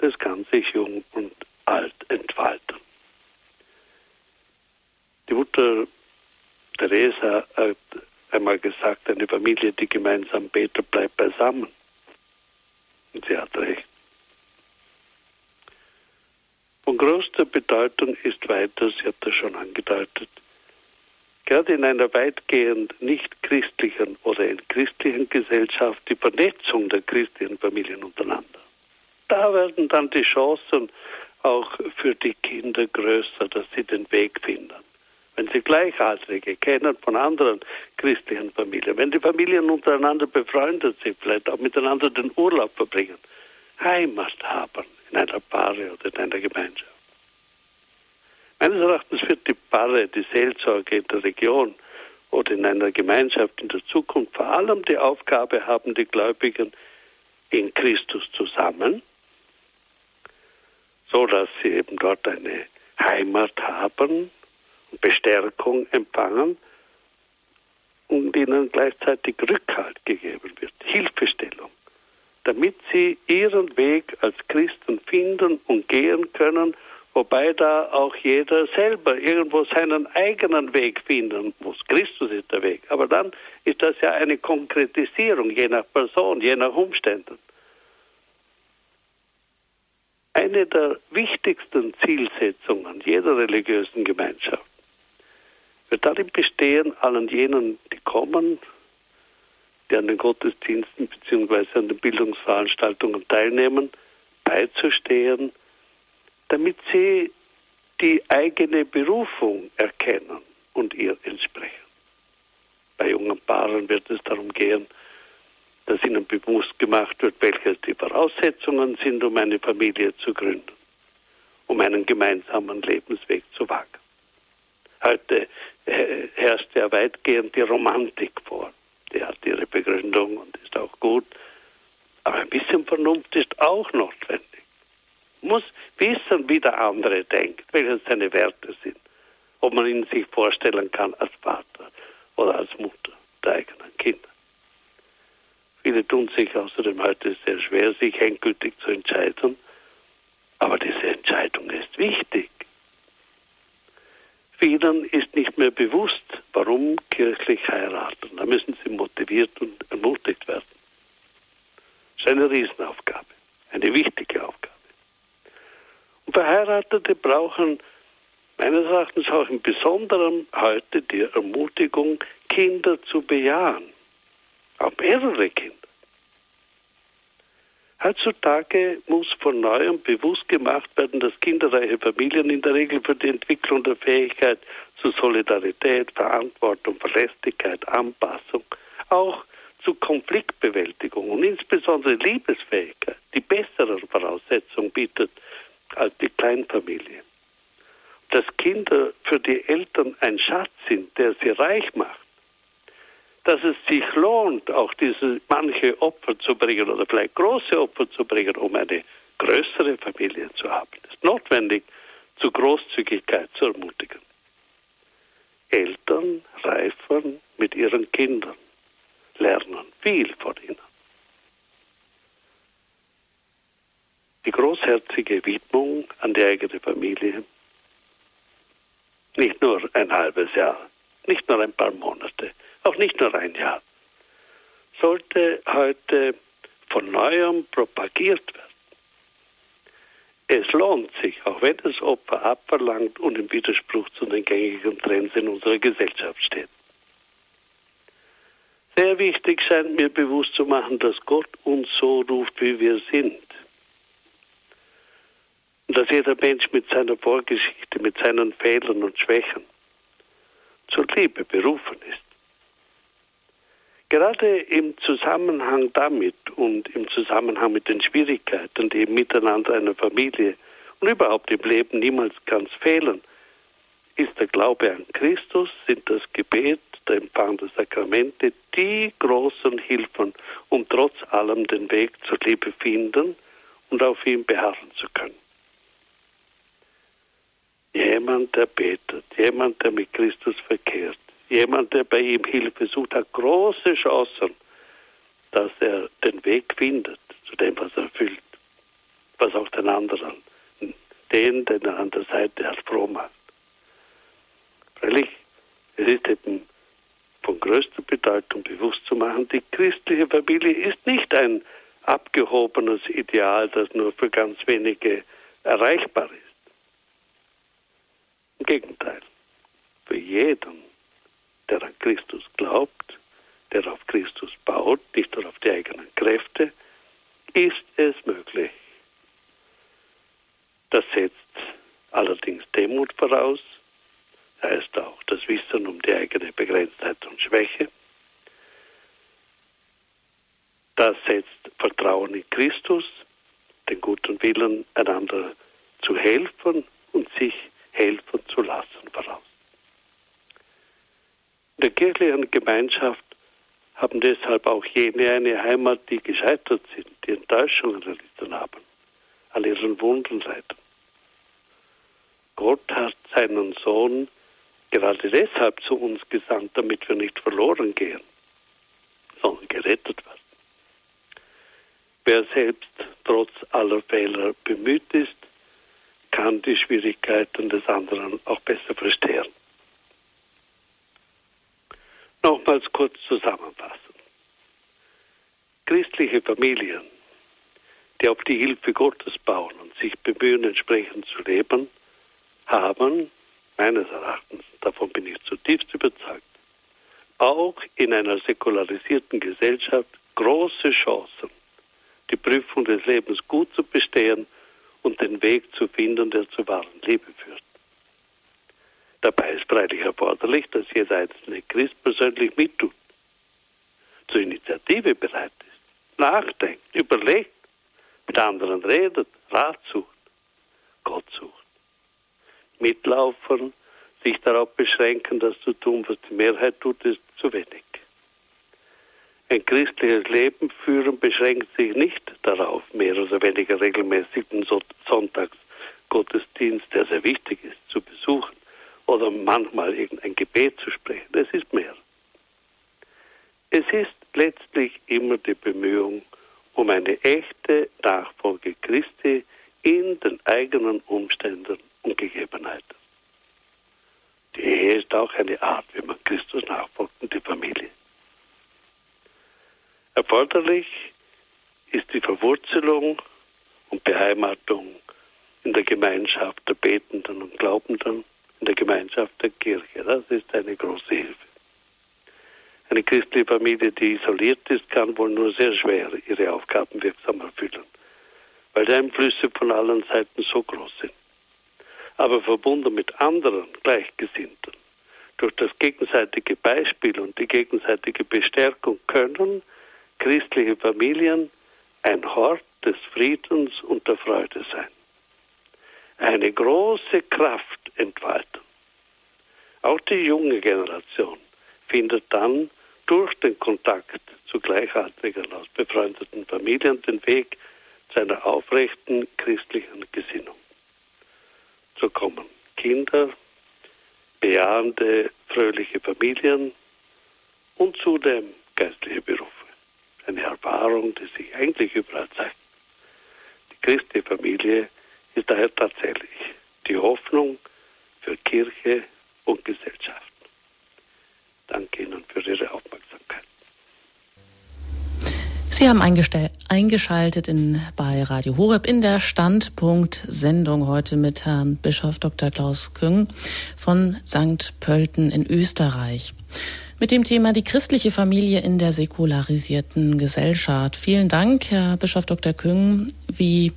Das kann sich jung und alt entfalten. Die Mutter Teresa hat einmal gesagt, eine Familie, die gemeinsam betet, bleibt beisammen. Und sie hat recht. Von größter Bedeutung ist weiter, sie hat das schon angedeutet, gerade in einer weitgehend nicht christlichen oder in christlichen Gesellschaft die Vernetzung der christlichen Familien untereinander. Da werden dann die Chancen auch für die Kinder größer, dass sie den Weg finden. Wenn sie Gleichaltrige kennen von anderen christlichen Familien, wenn die Familien untereinander befreundet sind, vielleicht auch miteinander den Urlaub verbringen, Heimat haben in einer Paare oder in einer Gemeinschaft. Meines Erachtens wird die Paare, die Seelsorge in der Region oder in einer Gemeinschaft in der Zukunft vor allem die Aufgabe haben, die Gläubigen in Christus zusammen, so dass sie eben dort eine Heimat haben, Bestärkung empfangen und ihnen gleichzeitig Rückhalt gegeben wird, Hilfestellung damit sie ihren Weg als Christen finden und gehen können, wobei da auch jeder selber irgendwo seinen eigenen Weg finden muss. Christus ist der Weg. Aber dann ist das ja eine Konkretisierung, je nach Person, je nach Umständen. Eine der wichtigsten Zielsetzungen jeder religiösen Gemeinschaft wird darin bestehen, allen jenen, die kommen, die an den Gottesdiensten bzw. an den Bildungsveranstaltungen teilnehmen, beizustehen, damit sie die eigene Berufung erkennen und ihr entsprechen. Bei jungen Paaren wird es darum gehen, dass ihnen bewusst gemacht wird, welche die Voraussetzungen sind, um eine Familie zu gründen, um einen gemeinsamen Lebensweg zu wagen. Heute herrscht ja weitgehend die Romantik vor die hat ihre Begründung und ist auch gut. Aber ein bisschen Vernunft ist auch notwendig. Muss wissen, wie der andere denkt, welche seine Werte sind. Ob man ihn sich vorstellen kann als Vater oder als Mutter der eigenen Kinder. Viele tun sich außerdem heute sehr schwer, sich endgültig zu entscheiden. Aber diese Entscheidung ist wichtig. Vielen ist nicht mehr bewusst, warum kirchlich heiraten. Da müssen sie motiviert und ermutigt werden. Das ist eine Riesenaufgabe, eine wichtige Aufgabe. Und Verheiratete brauchen meines Erachtens auch im Besonderen heute die Ermutigung, Kinder zu bejahen. Auch mehrere Kinder. Heutzutage muss von neuem bewusst gemacht werden, dass kinderreiche Familien in der Regel für die Entwicklung der Fähigkeit zu Solidarität, Verantwortung, Verlässlichkeit, Anpassung, auch zu Konfliktbewältigung und insbesondere Liebesfähigkeit die bessere Voraussetzung bietet als die Kleinfamilie. Dass Kinder für die Eltern ein Schatz sind, der sie reich macht dass es sich lohnt, auch diese manche Opfer zu bringen oder vielleicht große Opfer zu bringen, um eine größere Familie zu haben. Es ist notwendig, zu Großzügigkeit zu ermutigen. Eltern reifen mit ihren Kindern, lernen viel von ihnen. Die großherzige Widmung an die eigene Familie, nicht nur ein halbes Jahr, nicht nur ein paar Monate, auch nicht nur ein Jahr, sollte heute von neuem propagiert werden. Es lohnt sich, auch wenn das Opfer abverlangt und im Widerspruch zu den gängigen Trends in unserer Gesellschaft steht. Sehr wichtig scheint mir bewusst zu machen, dass Gott uns so ruft, wie wir sind. Und dass jeder Mensch mit seiner Vorgeschichte, mit seinen Fehlern und Schwächen zur Liebe berufen ist. Gerade im Zusammenhang damit und im Zusammenhang mit den Schwierigkeiten, die im Miteinander einer Familie und überhaupt im Leben niemals ganz fehlen, ist der Glaube an Christus, sind das Gebet, der Empfang der Sakramente die großen Hilfen, um trotz allem den Weg zur Liebe finden und auf ihn beharren zu können. Jemand, der betet, jemand, der mit Christus verkehrt, jemand, der bei ihm Hilfe sucht, hat große Chancen, dass er den Weg findet zu dem, was er fühlt, was auch den anderen, den, den er an der Seite hat, froh macht. Freilich, es ist eben von größter Bedeutung bewusst zu machen, die christliche Familie ist nicht ein abgehobenes Ideal, das nur für ganz wenige erreichbar ist. Im Gegenteil, für jeden der an Christus glaubt, der auf Christus baut, nicht nur auf die eigenen Kräfte, ist es möglich. Das setzt allerdings Demut voraus, heißt auch das Wissen um die eigene Begrenztheit und Schwäche. Das setzt Vertrauen in Christus, den guten Willen, einander zu helfen und sich helfen zu lassen voraus. In der kirchlichen Gemeinschaft haben deshalb auch jene eine Heimat, die gescheitert sind, die Enttäuschungen erlitten haben, an ihren Wunden leiden. Gott hat seinen Sohn gerade deshalb zu uns gesandt, damit wir nicht verloren gehen, sondern gerettet werden. Wer selbst trotz aller Fehler bemüht ist, kann die Schwierigkeiten des anderen auch besser verstehen. Nochmals kurz zusammenfassen. Christliche Familien, die auf die Hilfe Gottes bauen und sich bemühen, entsprechend zu leben, haben, meines Erachtens, davon bin ich zutiefst überzeugt, auch in einer säkularisierten Gesellschaft große Chancen, die Prüfung des Lebens gut zu bestehen und den Weg zu finden, der zur wahren Liebe führt. Dabei ist freilich erforderlich, dass jeder einzelne Christ persönlich mittut, zur Initiative bereit ist, nachdenkt, überlegt, mit anderen redet, Rat sucht, Gott sucht. Mitlaufen, sich darauf beschränken, das zu tun, was die Mehrheit tut, ist zu wenig. Ein christliches Leben führen beschränkt sich nicht darauf, mehr oder weniger regelmäßig den Sonntagsgottesdienst, der sehr wichtig ist, zu besuchen oder manchmal irgendein Gebet zu sprechen. Es ist mehr. Es ist letztlich immer die Bemühung um eine echte Nachfolge Christi in den eigenen Umständen und Gegebenheiten. Die Ehe ist auch eine Art, wie man Christus nachfolgt und die Familie. Erforderlich ist die Verwurzelung und Beheimatung in der Gemeinschaft der Betenden und Glaubenden, in der Gemeinschaft der Kirche. Das ist eine große Hilfe. Eine christliche Familie, die isoliert ist, kann wohl nur sehr schwer ihre Aufgaben wirksam erfüllen, weil die Einflüsse von allen Seiten so groß sind. Aber verbunden mit anderen Gleichgesinnten, durch das gegenseitige Beispiel und die gegenseitige Bestärkung können christliche Familien ein Hort des Friedens und der Freude sein. Eine große Kraft entfalten. Auch die junge Generation findet dann durch den Kontakt zu Gleichaltrigen aus befreundeten Familien den Weg zu einer aufrechten christlichen Gesinnung. So kommen Kinder, bejahende, fröhliche Familien und zudem geistliche Berufe. Eine Erfahrung, die sich eigentlich überall zeigt. Die christliche Familie ist daher tatsächlich die Hoffnung für Kirche und Gesellschaft. Danke Ihnen für Ihre Aufmerksamkeit. Sie haben eingeschaltet in, bei Radio Horeb in der Standpunkt-Sendung heute mit Herrn Bischof Dr. Klaus Küng von St. Pölten in Österreich mit dem Thema die christliche Familie in der säkularisierten Gesellschaft. Vielen Dank, Herr Bischof Dr. Küng. Wie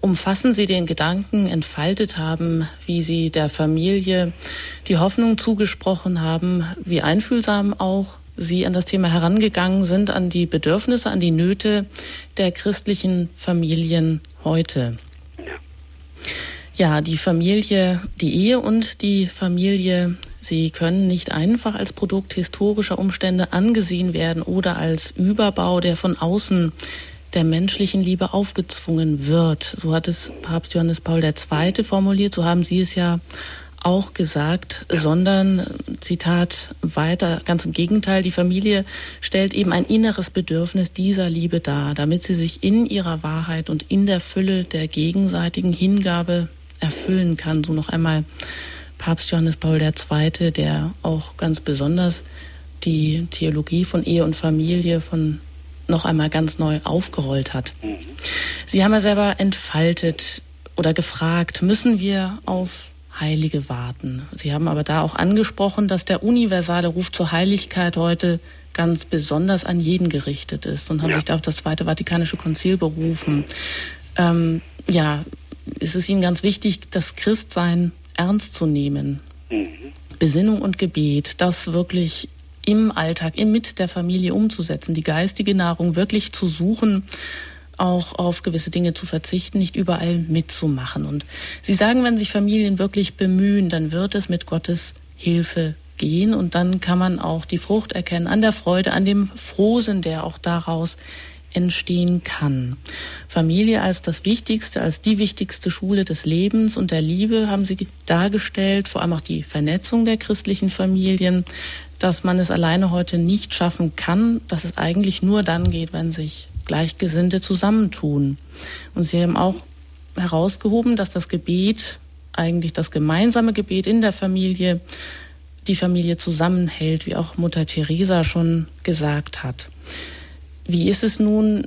umfassend Sie den Gedanken entfaltet haben, wie Sie der Familie die Hoffnung zugesprochen haben, wie einfühlsam auch Sie an das Thema herangegangen sind, an die Bedürfnisse, an die Nöte der christlichen Familien heute. Ja, die Familie, die Ehe und die Familie Sie können nicht einfach als Produkt historischer Umstände angesehen werden oder als Überbau, der von außen der menschlichen Liebe aufgezwungen wird. So hat es Papst Johannes Paul II. formuliert, so haben Sie es ja auch gesagt, sondern, Zitat weiter, ganz im Gegenteil, die Familie stellt eben ein inneres Bedürfnis dieser Liebe dar, damit sie sich in ihrer Wahrheit und in der Fülle der gegenseitigen Hingabe erfüllen kann. So noch einmal Papst Johannes Paul II., der auch ganz besonders die Theologie von Ehe und Familie von noch einmal ganz neu aufgerollt hat. Mhm. Sie haben ja selber entfaltet oder gefragt, müssen wir auf Heilige warten? Sie haben aber da auch angesprochen, dass der universale Ruf zur Heiligkeit heute ganz besonders an jeden gerichtet ist und haben ja. sich da auf das Zweite Vatikanische Konzil berufen. Ähm, ja, es ist Ihnen ganz wichtig, das Christsein ernst zu nehmen. Mhm. Besinnung und Gebet, das wirklich im Alltag, im mit der Familie umzusetzen, die geistige Nahrung wirklich zu suchen, auch auf gewisse Dinge zu verzichten, nicht überall mitzumachen. Und Sie sagen, wenn sich Familien wirklich bemühen, dann wird es mit Gottes Hilfe gehen und dann kann man auch die Frucht erkennen an der Freude, an dem Frohsinn, der auch daraus entstehen kann. Familie als das Wichtigste, als die wichtigste Schule des Lebens und der Liebe haben sie dargestellt, vor allem auch die Vernetzung der christlichen Familien, dass man es alleine heute nicht schaffen kann, dass es eigentlich nur dann geht, wenn sich Gleichgesinnte zusammentun. Und sie haben auch herausgehoben, dass das Gebet, eigentlich das gemeinsame Gebet in der Familie, die Familie zusammenhält, wie auch Mutter Teresa schon gesagt hat. Wie ist es nun,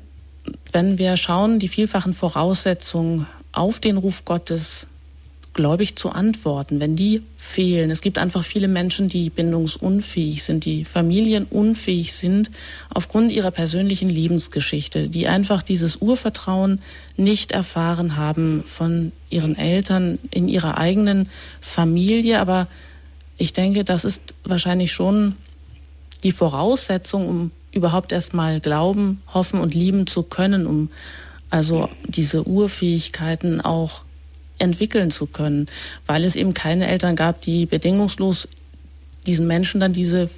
wenn wir schauen, die vielfachen Voraussetzungen auf den Ruf Gottes gläubig zu antworten, wenn die fehlen. Es gibt einfach viele Menschen, die bindungsunfähig sind, die familienunfähig sind aufgrund ihrer persönlichen Lebensgeschichte, die einfach dieses Urvertrauen nicht erfahren haben von ihren Eltern in ihrer eigenen Familie. Aber ich denke, das ist wahrscheinlich schon die Voraussetzung, um überhaupt erstmal glauben, hoffen und lieben zu können, um also diese Urfähigkeiten auch entwickeln zu können, weil es eben keine Eltern gab, die bedingungslos diesen Menschen dann diese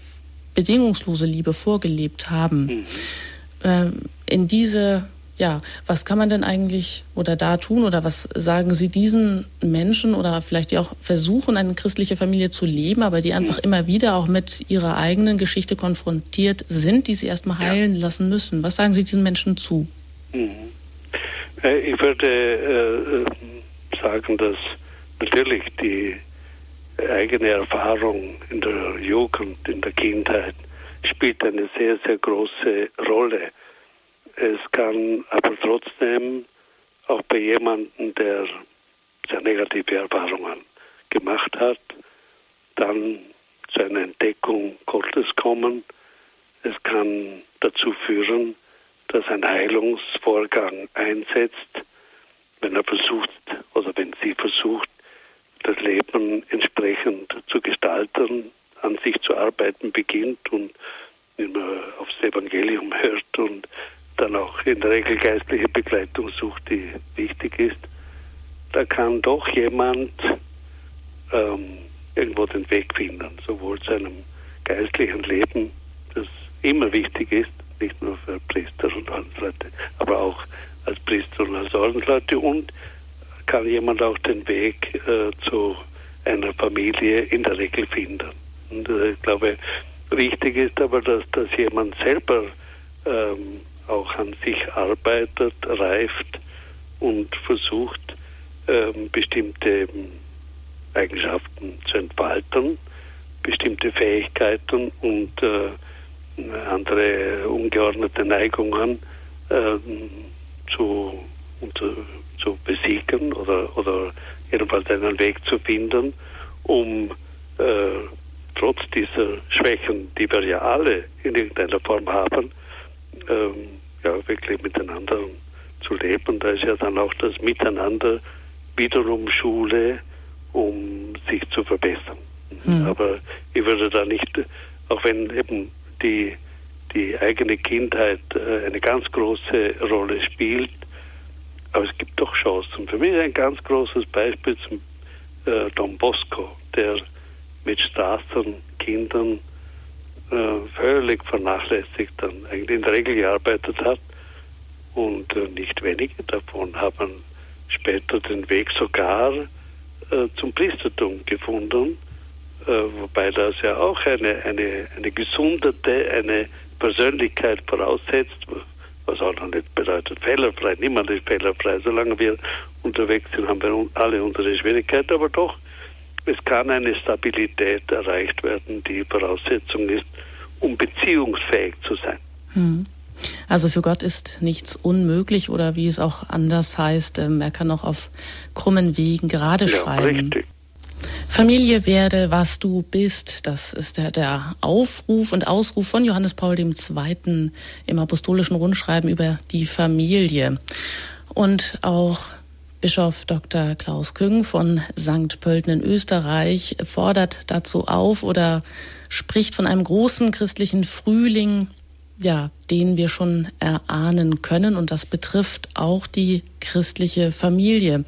bedingungslose Liebe vorgelebt haben. Mhm. Ähm, in diese ja, was kann man denn eigentlich oder da tun oder was sagen Sie diesen Menschen oder vielleicht die auch versuchen, eine christliche Familie zu leben, aber die einfach mhm. immer wieder auch mit ihrer eigenen Geschichte konfrontiert sind, die sie erstmal heilen ja. lassen müssen? Was sagen Sie diesen Menschen zu? Mhm. Äh, ich würde äh, sagen, dass natürlich die eigene Erfahrung in der Jugend, in der Kindheit spielt eine sehr, sehr große Rolle es kann aber trotzdem auch bei jemandem, der sehr negative Erfahrungen gemacht hat, dann zu einer Entdeckung Gottes kommen. Es kann dazu führen, dass ein Heilungsvorgang einsetzt, wenn er versucht oder wenn sie versucht, das Leben entsprechend zu gestalten, an sich zu arbeiten beginnt und immer aufs Evangelium hört und dann auch in der Regel geistliche Begleitung sucht, die wichtig ist, da kann doch jemand ähm, irgendwo den Weg finden, sowohl zu einem geistlichen Leben, das immer wichtig ist, nicht nur für Priester und Ordensleute, aber auch als Priester und als Ordensleute und kann jemand auch den Weg äh, zu einer Familie in der Regel finden. Und äh, ich glaube, wichtig ist aber, dass, dass jemand selber ähm, auch an sich arbeitet, reift und versucht, ähm, bestimmte Eigenschaften zu entfalten, bestimmte Fähigkeiten und äh, andere ungeordnete Neigungen äh, zu, zu, zu besiegen oder, oder jedenfalls einen Weg zu finden, um äh, trotz dieser Schwächen, die wir ja alle in irgendeiner Form haben, ähm, ja, wirklich miteinander zu leben. Da ist ja dann auch das Miteinander wiederum Schule, um sich zu verbessern. Mhm. Aber ich würde da nicht, auch wenn eben die, die eigene Kindheit äh, eine ganz große Rolle spielt, aber es gibt doch Chancen. Für mich ein ganz großes Beispiel zum äh, Don Bosco, der mit Straßenkindern völlig vernachlässigt dann eigentlich in der Regel gearbeitet hat. Und äh, nicht wenige davon haben später den Weg sogar äh, zum Priestertum gefunden, äh, wobei das ja auch eine, eine, eine gesundete, eine Persönlichkeit voraussetzt, was auch noch nicht bedeutet fehlerfrei. Niemand ist fehlerfrei. Solange wir unterwegs sind, haben wir alle unsere Schwierigkeiten, aber doch, es kann eine Stabilität erreicht werden, die Voraussetzung ist, um beziehungsfähig zu sein. Hm. Also für Gott ist nichts unmöglich oder wie es auch anders heißt, ähm, er kann auch auf krummen Wegen gerade ja, schreiben. Richtig. Familie werde, was du bist. Das ist der, der Aufruf und Ausruf von Johannes Paul II. im apostolischen Rundschreiben über die Familie. Und auch Bischof Dr. Klaus Küng von St. Pölten in Österreich fordert dazu auf oder spricht von einem großen christlichen Frühling ja, den wir schon erahnen können. Und das betrifft auch die christliche Familie.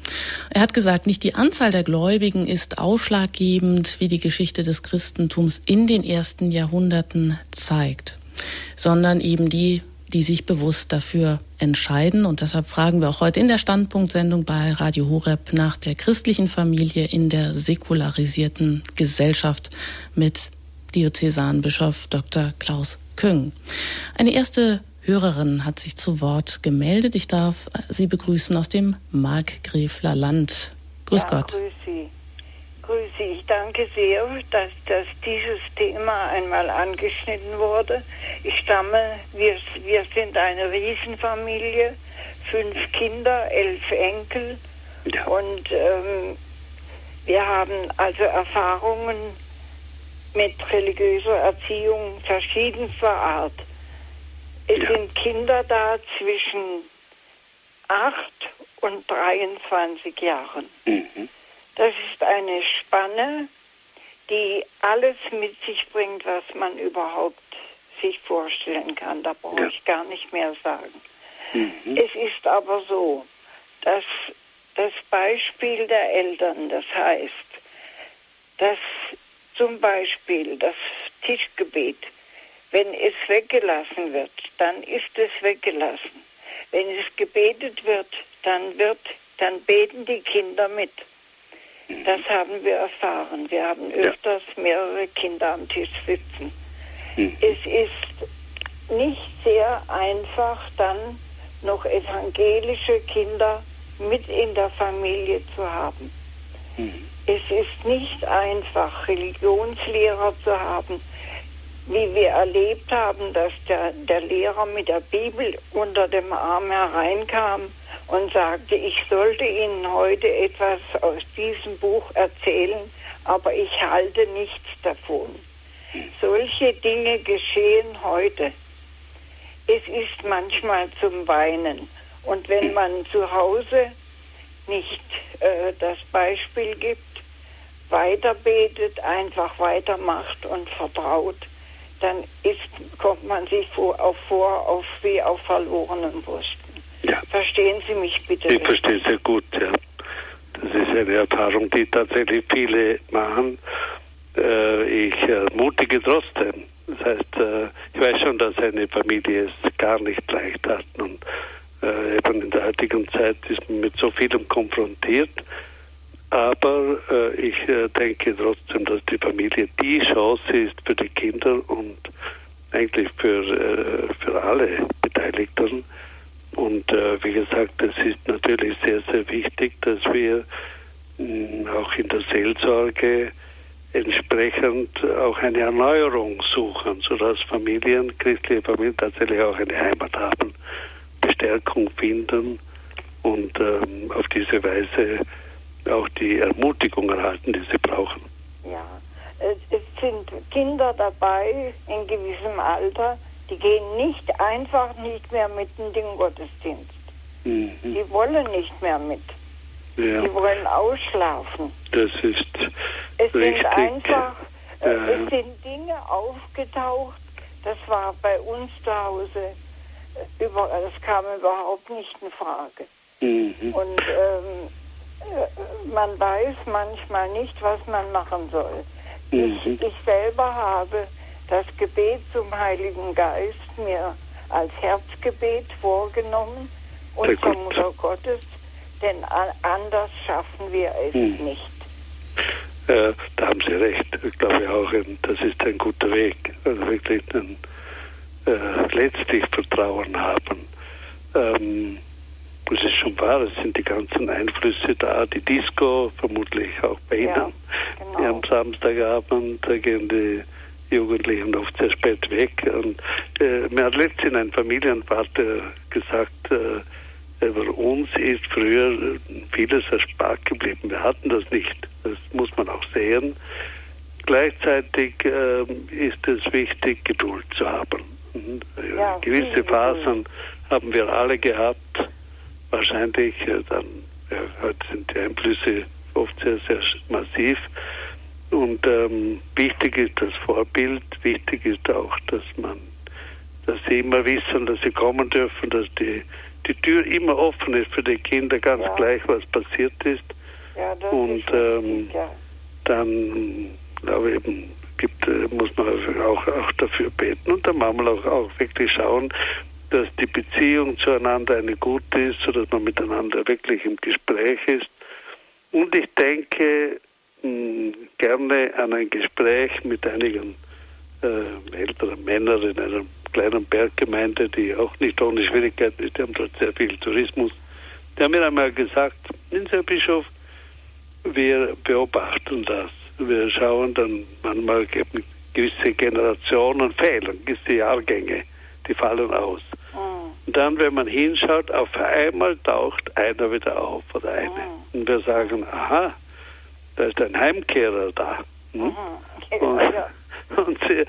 Er hat gesagt, nicht die Anzahl der Gläubigen ist ausschlaggebend, wie die Geschichte des Christentums in den ersten Jahrhunderten zeigt, sondern eben die, die sich bewusst dafür entscheiden. Und deshalb fragen wir auch heute in der Standpunktsendung bei Radio Horeb nach der christlichen Familie in der säkularisierten Gesellschaft mit Diözesanbischof Dr. Klaus Küng. Eine erste Hörerin hat sich zu Wort gemeldet. Ich darf Sie begrüßen aus dem Markgräfler Land. Grüß ja, Gott. Grüß Sie. Grüß Sie. Ich danke sehr, dass, dass dieses Thema einmal angeschnitten wurde. Ich stamme, wir, wir sind eine Riesenfamilie, fünf Kinder, elf Enkel. Ja. Und ähm, wir haben also Erfahrungen mit religiöser Erziehung verschiedenster Art. Es ja. sind Kinder da zwischen 8 und 23 Jahren. Mhm. Das ist eine Spanne, die alles mit sich bringt, was man überhaupt sich vorstellen kann. Da brauche ja. ich gar nicht mehr sagen. Mhm. Es ist aber so, dass das Beispiel der Eltern, das heißt, dass zum Beispiel das Tischgebet. Wenn es weggelassen wird, dann ist es weggelassen. Wenn es gebetet wird, dann wird, dann beten die Kinder mit. Das haben wir erfahren. Wir haben öfters mehrere Kinder am Tisch sitzen. Mhm. Es ist nicht sehr einfach, dann noch evangelische Kinder mit in der Familie zu haben. Mhm. Es ist nicht einfach, Religionslehrer zu haben, wie wir erlebt haben, dass der, der Lehrer mit der Bibel unter dem Arm hereinkam und sagte, ich sollte Ihnen heute etwas aus diesem Buch erzählen, aber ich halte nichts davon. Solche Dinge geschehen heute. Es ist manchmal zum Weinen. Und wenn man zu Hause nicht äh, das Beispiel gibt, weiterbetet, einfach weitermacht und vertraut, dann ist, kommt man sich vor, auf, vor auf, wie auf verlorenen Brüsten. Ja. Verstehen Sie mich bitte? Ich verstehe sehr gut, ja. Das ist eine Erfahrung, die tatsächlich viele machen. Äh, ich ermutige trotzdem. Das heißt, äh, ich weiß schon, dass eine Familie es gar nicht leicht hat. Und äh, eben in der heutigen Zeit ist man mit so vielem konfrontiert. Aber ich denke trotzdem, dass die Familie die Chance ist für die Kinder und eigentlich für, für alle Beteiligten. Und äh, wie gesagt, es ist natürlich sehr, sehr wichtig, dass wir mh, auch in der Seelsorge entsprechend auch eine Erneuerung suchen, sodass Familien, christliche Familien tatsächlich auch eine Heimat haben, Bestärkung finden und ähm, auf diese Weise auch die Ermutigung erhalten, die sie brauchen. Ja, es sind Kinder dabei in gewissem Alter, die gehen nicht einfach nicht mehr mit in den Gottesdienst. Mhm. Die wollen nicht mehr mit. Ja. Die wollen ausschlafen. Das ist es richtig. sind einfach, äh, ja. es sind Dinge aufgetaucht. Das war bei uns zu Hause über, das kam überhaupt nicht in Frage. Mhm. Und ähm, äh, man weiß manchmal nicht, was man machen soll. Mhm. Ich, ich selber habe das Gebet zum Heiligen Geist mir als Herzgebet vorgenommen und zur Mutter Gottes, denn anders schaffen wir es mhm. nicht. Äh, da haben Sie recht. Ich glaube auch, das ist ein guter Weg. Also wirklich ein, äh, letztlich Vertrauen haben. Ähm, es ist schon wahr, es sind die ganzen Einflüsse da, die Disco, vermutlich auch bei Ihnen. Ja, genau. Die am Samstagabend, gehen die Jugendlichen oft sehr spät weg. Und äh, mir hat letztens ein Familienvater gesagt, äh, über uns ist früher vieles erspart geblieben. Wir hatten das nicht. Das muss man auch sehen. Gleichzeitig äh, ist es wichtig, Geduld zu haben. Mhm. Ja, Gewisse Phasen haben wir alle gehabt wahrscheinlich äh, dann ja, heute sind die Einflüsse oft sehr, sehr massiv. Und ähm, wichtig ist das Vorbild, wichtig ist auch, dass man, dass sie immer wissen, dass sie kommen dürfen, dass die, die Tür immer offen ist für die Kinder, ganz ja. gleich, was passiert ist. Ja, das Und ist ähm, ja. dann, glaube ich, eben gibt, äh, muss man auch, auch dafür beten und dann manchmal auch, auch wirklich schauen, dass die Beziehung zueinander eine gute ist, sodass man miteinander wirklich im Gespräch ist. Und ich denke hm, gerne an ein Gespräch mit einigen äh, älteren Männern in einer kleinen Berggemeinde, die auch nicht ohne Schwierigkeiten ist, die haben dort sehr viel Tourismus. Die haben mir einmal gesagt, Herr Bischof, wir beobachten das. Wir schauen dann manchmal gewisse Generationen fehlen, gewisse Jahrgänge die fallen aus. Mhm. Und dann, wenn man hinschaut, auf einmal taucht einer wieder auf oder eine. Mhm. Und wir sagen, aha, da ist ein Heimkehrer da. Hm? Und, und sie,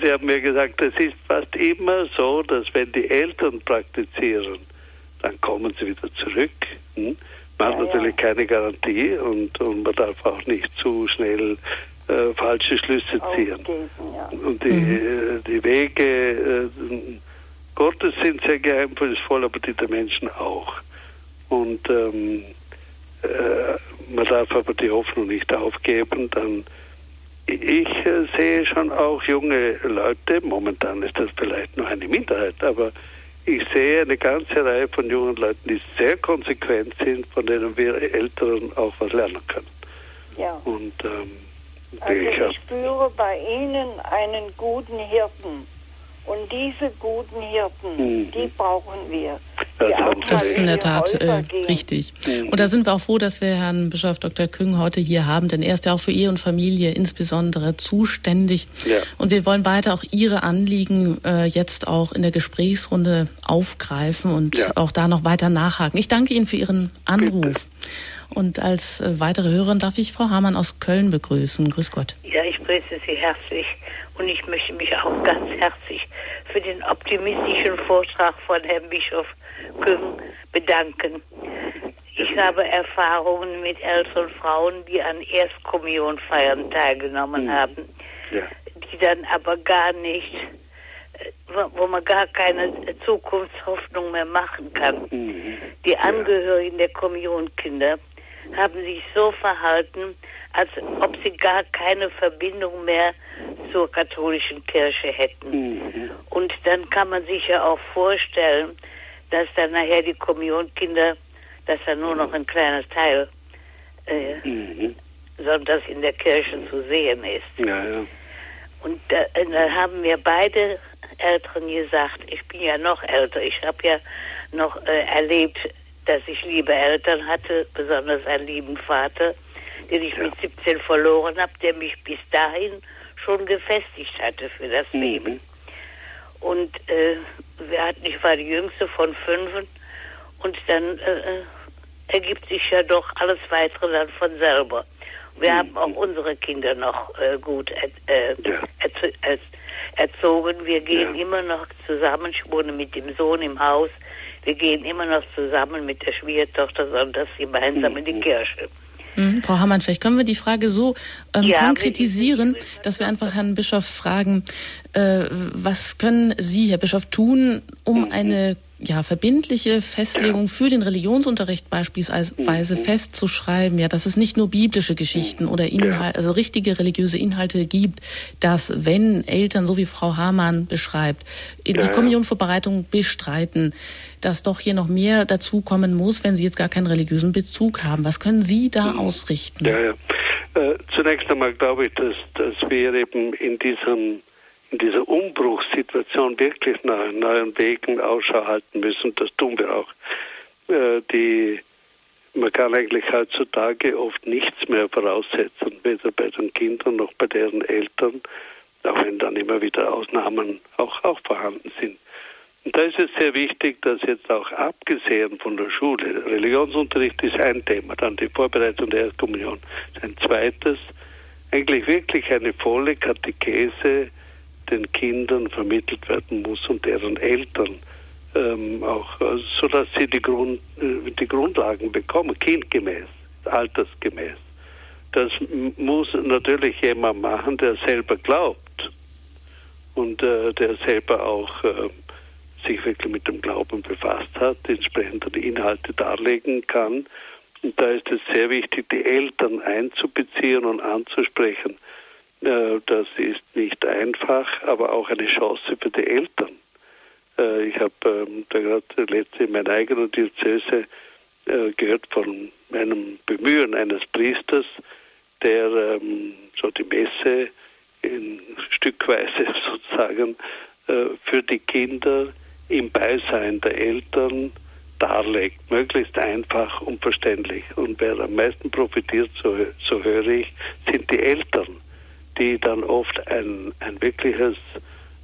sie haben mir gesagt, es ist fast immer so, dass wenn die Eltern praktizieren, dann kommen sie wieder zurück. Hm? Man hat ja, natürlich ja. keine Garantie und, und man darf auch nicht zu schnell äh, falsche Schlüsse ziehen. Ja. Und die, mhm. Äh, die Wege äh, Gottes sind sehr geheimnisvoll, aber die der Menschen auch. Und ähm, äh, man darf aber die Hoffnung nicht aufgeben. Dann ich äh, sehe schon auch junge Leute, momentan ist das vielleicht noch eine Minderheit, aber ich sehe eine ganze Reihe von jungen Leuten, die sehr konsequent sind, von denen wir Älteren auch was lernen können. Ja. Und ähm, also ich spüre bei Ihnen einen guten Hirten. Und diese guten Hirten, mhm. die brauchen wir. Das ist in der Tat äh, richtig. Mhm. Und da sind wir auch froh, dass wir Herrn Bischof Dr. Küng heute hier haben, denn er ist ja auch für Ehe und Familie insbesondere zuständig. Ja. Und wir wollen weiter auch Ihre Anliegen äh, jetzt auch in der Gesprächsrunde aufgreifen und ja. auch da noch weiter nachhaken. Ich danke Ihnen für Ihren Anruf. Bitte. Und als äh, weitere Hörerin darf ich Frau Hamann aus Köln begrüßen. Grüß Gott. Ja, ich grüße Sie herzlich und ich möchte mich auch ganz herzlich für den optimistischen Vortrag von Herrn Bischof Küng bedanken. Ich habe Erfahrungen mit älteren Frauen, die an Erstkommunionfeiern teilgenommen mhm. haben, ja. die dann aber gar nicht, wo man gar keine Zukunftshoffnung mehr machen kann. Mhm. Die Angehörigen der Kommunionkinder haben sich so verhalten, als ob sie gar keine Verbindung mehr zur katholischen Kirche hätten. Mhm. Und dann kann man sich ja auch vorstellen, dass dann nachher die Kommunionkinder, dass da nur noch ein kleiner Teil äh, mhm. sonntags in der Kirche zu sehen ist. Ja, ja. Und da, da haben wir beide Eltern gesagt, ich bin ja noch älter, ich habe ja noch äh, erlebt, dass ich liebe Eltern hatte, besonders einen lieben Vater, den ich ja. mit 17 verloren habe, der mich bis dahin schon gefestigt hatte für das mhm. Leben. Und äh, wir hatten, ich war die jüngste von fünf und dann äh, äh, ergibt sich ja doch alles weitere dann von selber. Wir mhm. haben auch unsere Kinder noch äh, gut er, äh, ja. erz erzogen. Wir gehen ja. immer noch zusammen. Ich wohne mit dem Sohn im Haus. Wir gehen immer noch zusammen mit der Schwiegertochter sonntags gemeinsam mhm. in die Kirche. Mhm. Frau Hammann, vielleicht können wir die Frage so ähm, ja, konkretisieren, dass wir einfach Herrn Bischof fragen, äh, was können Sie, Herr Bischof, tun, um mhm. eine ja, verbindliche Festlegung für den Religionsunterricht beispielsweise mhm. festzuschreiben, ja, dass es nicht nur biblische Geschichten oder Inhalte, also richtige religiöse Inhalte gibt, dass wenn Eltern, so wie Frau Hamann beschreibt, die Kommunionvorbereitung bestreiten, dass doch hier noch mehr dazukommen muss, wenn Sie jetzt gar keinen religiösen Bezug haben. Was können Sie da mhm. ausrichten? Ja, ja. Äh, zunächst einmal glaube ich, dass, dass wir eben in diesem in dieser Umbruchssituation wirklich nach neuen Wegen Ausschau halten müssen. Das tun wir auch. Äh, die, man kann eigentlich heutzutage oft nichts mehr voraussetzen, weder bei den Kindern noch bei deren Eltern, auch wenn dann immer wieder Ausnahmen auch, auch vorhanden sind. Und da ist es sehr wichtig, dass jetzt auch abgesehen von der Schule, Religionsunterricht ist ein Thema, dann die Vorbereitung der Erstkommunion ist ein zweites, eigentlich wirklich eine volle Katechese den Kindern vermittelt werden muss und deren Eltern ähm, auch, äh, so dass sie die, Grund, äh, die Grundlagen bekommen, kindgemäß, altersgemäß. Das muss natürlich jemand machen, der selber glaubt und äh, der selber auch äh, sich wirklich mit dem Glauben befasst hat, entsprechend die Inhalte darlegen kann. Und da ist es sehr wichtig, die Eltern einzubeziehen und anzusprechen. Äh, das ist nicht einfach, aber auch eine Chance für die Eltern. Äh, ich habe ähm, da gerade letzte in meiner eigenen Diözese äh, gehört von einem Bemühen eines Priesters, der ähm, so die Messe in Stückweise sozusagen für die Kinder im Beisein der Eltern darlegt, möglichst einfach und verständlich. Und wer am meisten profitiert, so, so höre ich, sind die Eltern die dann oft ein, ein wirkliches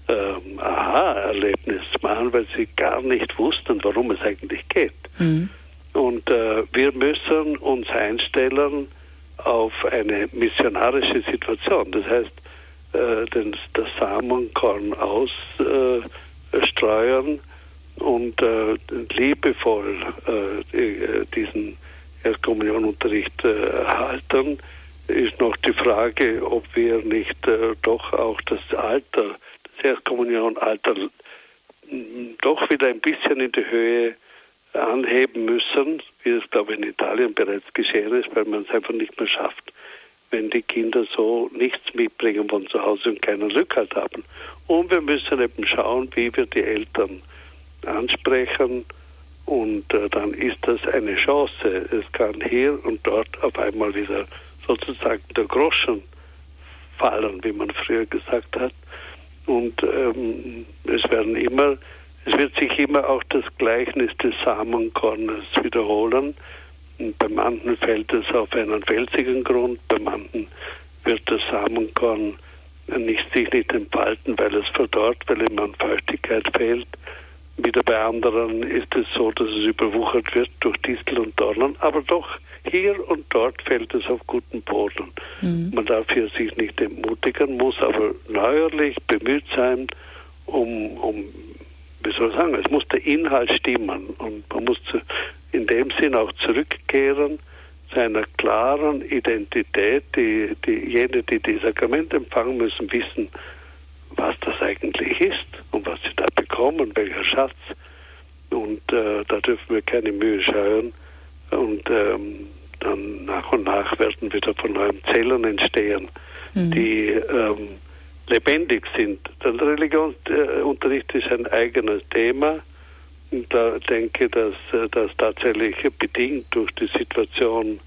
ähm, Aha-Erlebnis machen, weil sie gar nicht wussten, worum es eigentlich geht. Mhm. Und äh, wir müssen uns einstellen auf eine missionarische Situation. Das heißt, äh, das Samenkorn ausstreuen äh, und äh, liebevoll äh, diesen Erstkommunionunterricht äh, erhalten ist noch die Frage, ob wir nicht äh, doch auch das Alter, das Erstkommunionalter doch wieder ein bisschen in die Höhe anheben müssen, wie es, glaube ich, in Italien bereits geschehen ist, weil man es einfach nicht mehr schafft, wenn die Kinder so nichts mitbringen von zu Hause und keinen Rückhalt haben. Und wir müssen eben schauen, wie wir die Eltern ansprechen und äh, dann ist das eine Chance. Es kann hier und dort auf einmal wieder sozusagen der Groschen fallen, wie man früher gesagt hat. Und ähm, es werden immer, es wird sich immer auch das Gleichnis des Samenkornes wiederholen. Und beim anderen fällt es auf einen felsigen Grund, beim anderen wird das Samenkorn nicht, sich nicht entfalten, weil es verdorrt, weil ihm an Feuchtigkeit fehlt. Wieder bei anderen ist es so, dass es überwuchert wird durch Distel und Dornen, aber doch hier und dort fällt es auf guten Boden. Mhm. Man darf hier sich nicht entmutigen, muss aber neuerlich bemüht sein, um, um wie soll ich sagen, es muss der Inhalt stimmen und man muss in dem Sinn auch zurückkehren zu einer klaren Identität, die, die jene, die die Sakramente empfangen müssen, wissen, was das eigentlich ist und was sie da bekommen, welcher Schatz. Und äh, da dürfen wir keine Mühe scheuen. Und ähm, dann nach und nach werden wieder von neuem Zellen entstehen, mhm. die ähm, lebendig sind. Der Religionsunterricht ist ein eigenes Thema. Und da denke ich, dass äh, das tatsächlich bedingt durch die Situation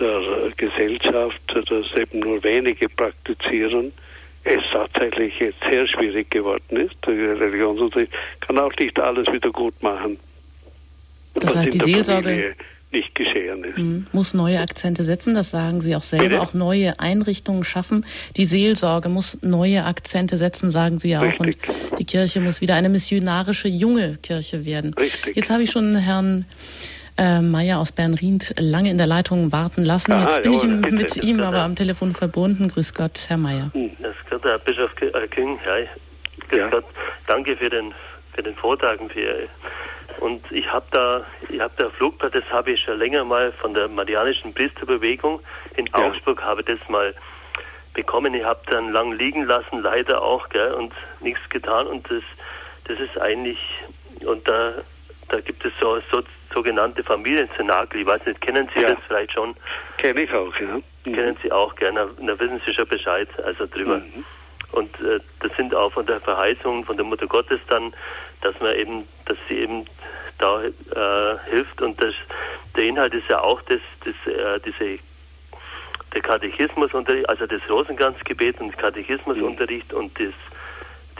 der Gesellschaft, dass eben nur wenige praktizieren, es tatsächlich jetzt sehr schwierig geworden ist. Religionsunterricht kann auch nicht alles wieder gut machen. Das heißt, die Seelsorge Familie nicht geschehen ist. Mhm. Muss neue Akzente setzen, das sagen Sie auch selber, Bitte? auch neue Einrichtungen schaffen. Die Seelsorge muss neue Akzente setzen, sagen Sie ja auch. Und die Kirche muss wieder eine missionarische junge Kirche werden. Richtig. Jetzt habe ich schon Herrn äh, Meier aus Bernried lange in der Leitung warten lassen. Jetzt Aha, bin ich bitte, mit ihm aber am Telefon verbunden. Grüß Gott, Herr Meier. Hm. Das Gott, Herr Bischof äh, Küng. Ja, grüß ja. Gott. Danke für den, für den Vortrag und für und ich habe da, ich habe da Flugblatt, das habe ich schon länger mal von der Marianischen Priesterbewegung in ja. Augsburg, habe das mal bekommen. Ich habe dann lang liegen lassen, leider auch, gell, und nichts getan. Und das, das ist eigentlich, und da, da gibt es so, so sogenannte Familienzenakel. Ich weiß nicht, kennen Sie ja. das vielleicht schon? Kenne ich auch, ja. Mhm. Kennen Sie auch gerne. Da wissen Sie schon Bescheid, also drüber. Mhm. Und äh, das sind auch von der Verheißung von der Mutter Gottes dann, dass man eben, dass sie eben da äh, hilft. Und das, der Inhalt ist ja auch das, das, äh, diese, der Katechismusunterricht, also das Rosenkranzgebet und Katechismusunterricht mhm. und das,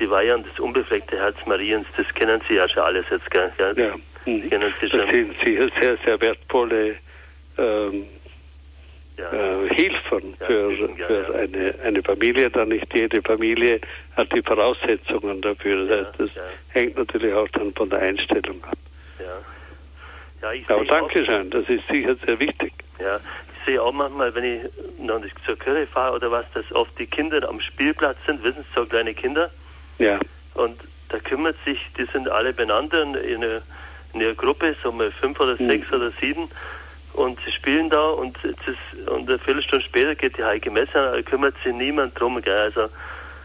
die Weihe und das unbefleckte Herz Mariens, das kennen Sie ja schon alles jetzt, gell? Ja, ja. Das sind sicher sehr, sehr wertvolle ähm, ja. äh, Hilfen ja, für, ja, für Eine, eine Familie, da nicht jede Familie hat die Voraussetzungen dafür. Das, hängt natürlich auch dann von der Einstellung ab. Aber danke schön, das ist sicher sehr wichtig. Ja, ich sehe auch manchmal, wenn ich noch nicht zur Kirche fahre oder was, dass oft die Kinder am Spielplatz sind, wissen Sie, so kleine Kinder. Ja. Und da kümmert sich, die sind alle benannt in, einer, in ihrer Gruppe, so mal fünf oder mhm. sechs oder sieben. Und sie spielen da und, ist, und eine Viertelstunde später geht die Heilige Messe an, da kümmert sich niemand drum. Gell? Also,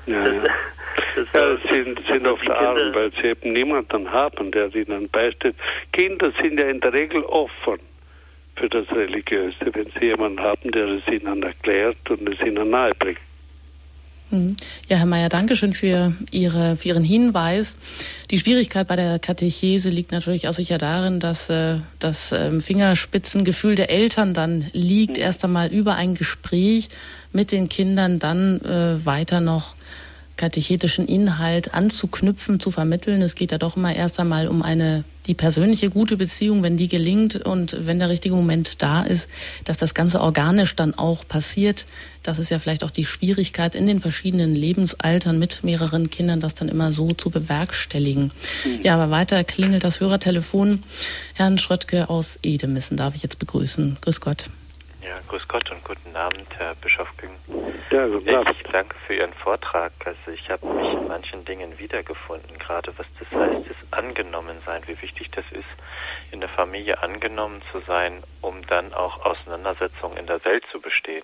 ja, das, ja. Das ja, es sind, sind oft arm, weil sie eben niemanden haben, der ihnen beisteht. Kinder sind ja in der Regel offen für das Religiöse, wenn sie jemanden haben, der es ihnen erklärt und es ihnen nahebringt. Mhm. Ja, Herr Mayer, danke schön für, Ihre, für Ihren Hinweis. Die Schwierigkeit bei der Katechese liegt natürlich auch sicher darin, dass äh, das äh, Fingerspitzengefühl der Eltern dann liegt, mhm. erst einmal über ein Gespräch mit den Kindern, dann äh, weiter noch katechetischen Inhalt anzuknüpfen, zu vermitteln. Es geht ja doch immer erst einmal um eine die persönliche gute Beziehung, wenn die gelingt und wenn der richtige Moment da ist, dass das Ganze organisch dann auch passiert. Das ist ja vielleicht auch die Schwierigkeit in den verschiedenen Lebensaltern mit mehreren Kindern, das dann immer so zu bewerkstelligen. Ja, aber weiter klingelt das Hörertelefon. Herrn Schröttke aus Edemissen darf ich jetzt begrüßen. Grüß Gott. Ja, grüß Gott und guten Abend, Herr Bischof Küng. Ja, guten Abend. Ich danke für Ihren Vortrag. Also ich habe mich in manchen Dingen wiedergefunden, gerade was das heißt, das Angenommensein, wie wichtig das ist, in der Familie angenommen zu sein, um dann auch Auseinandersetzungen in der Welt zu bestehen.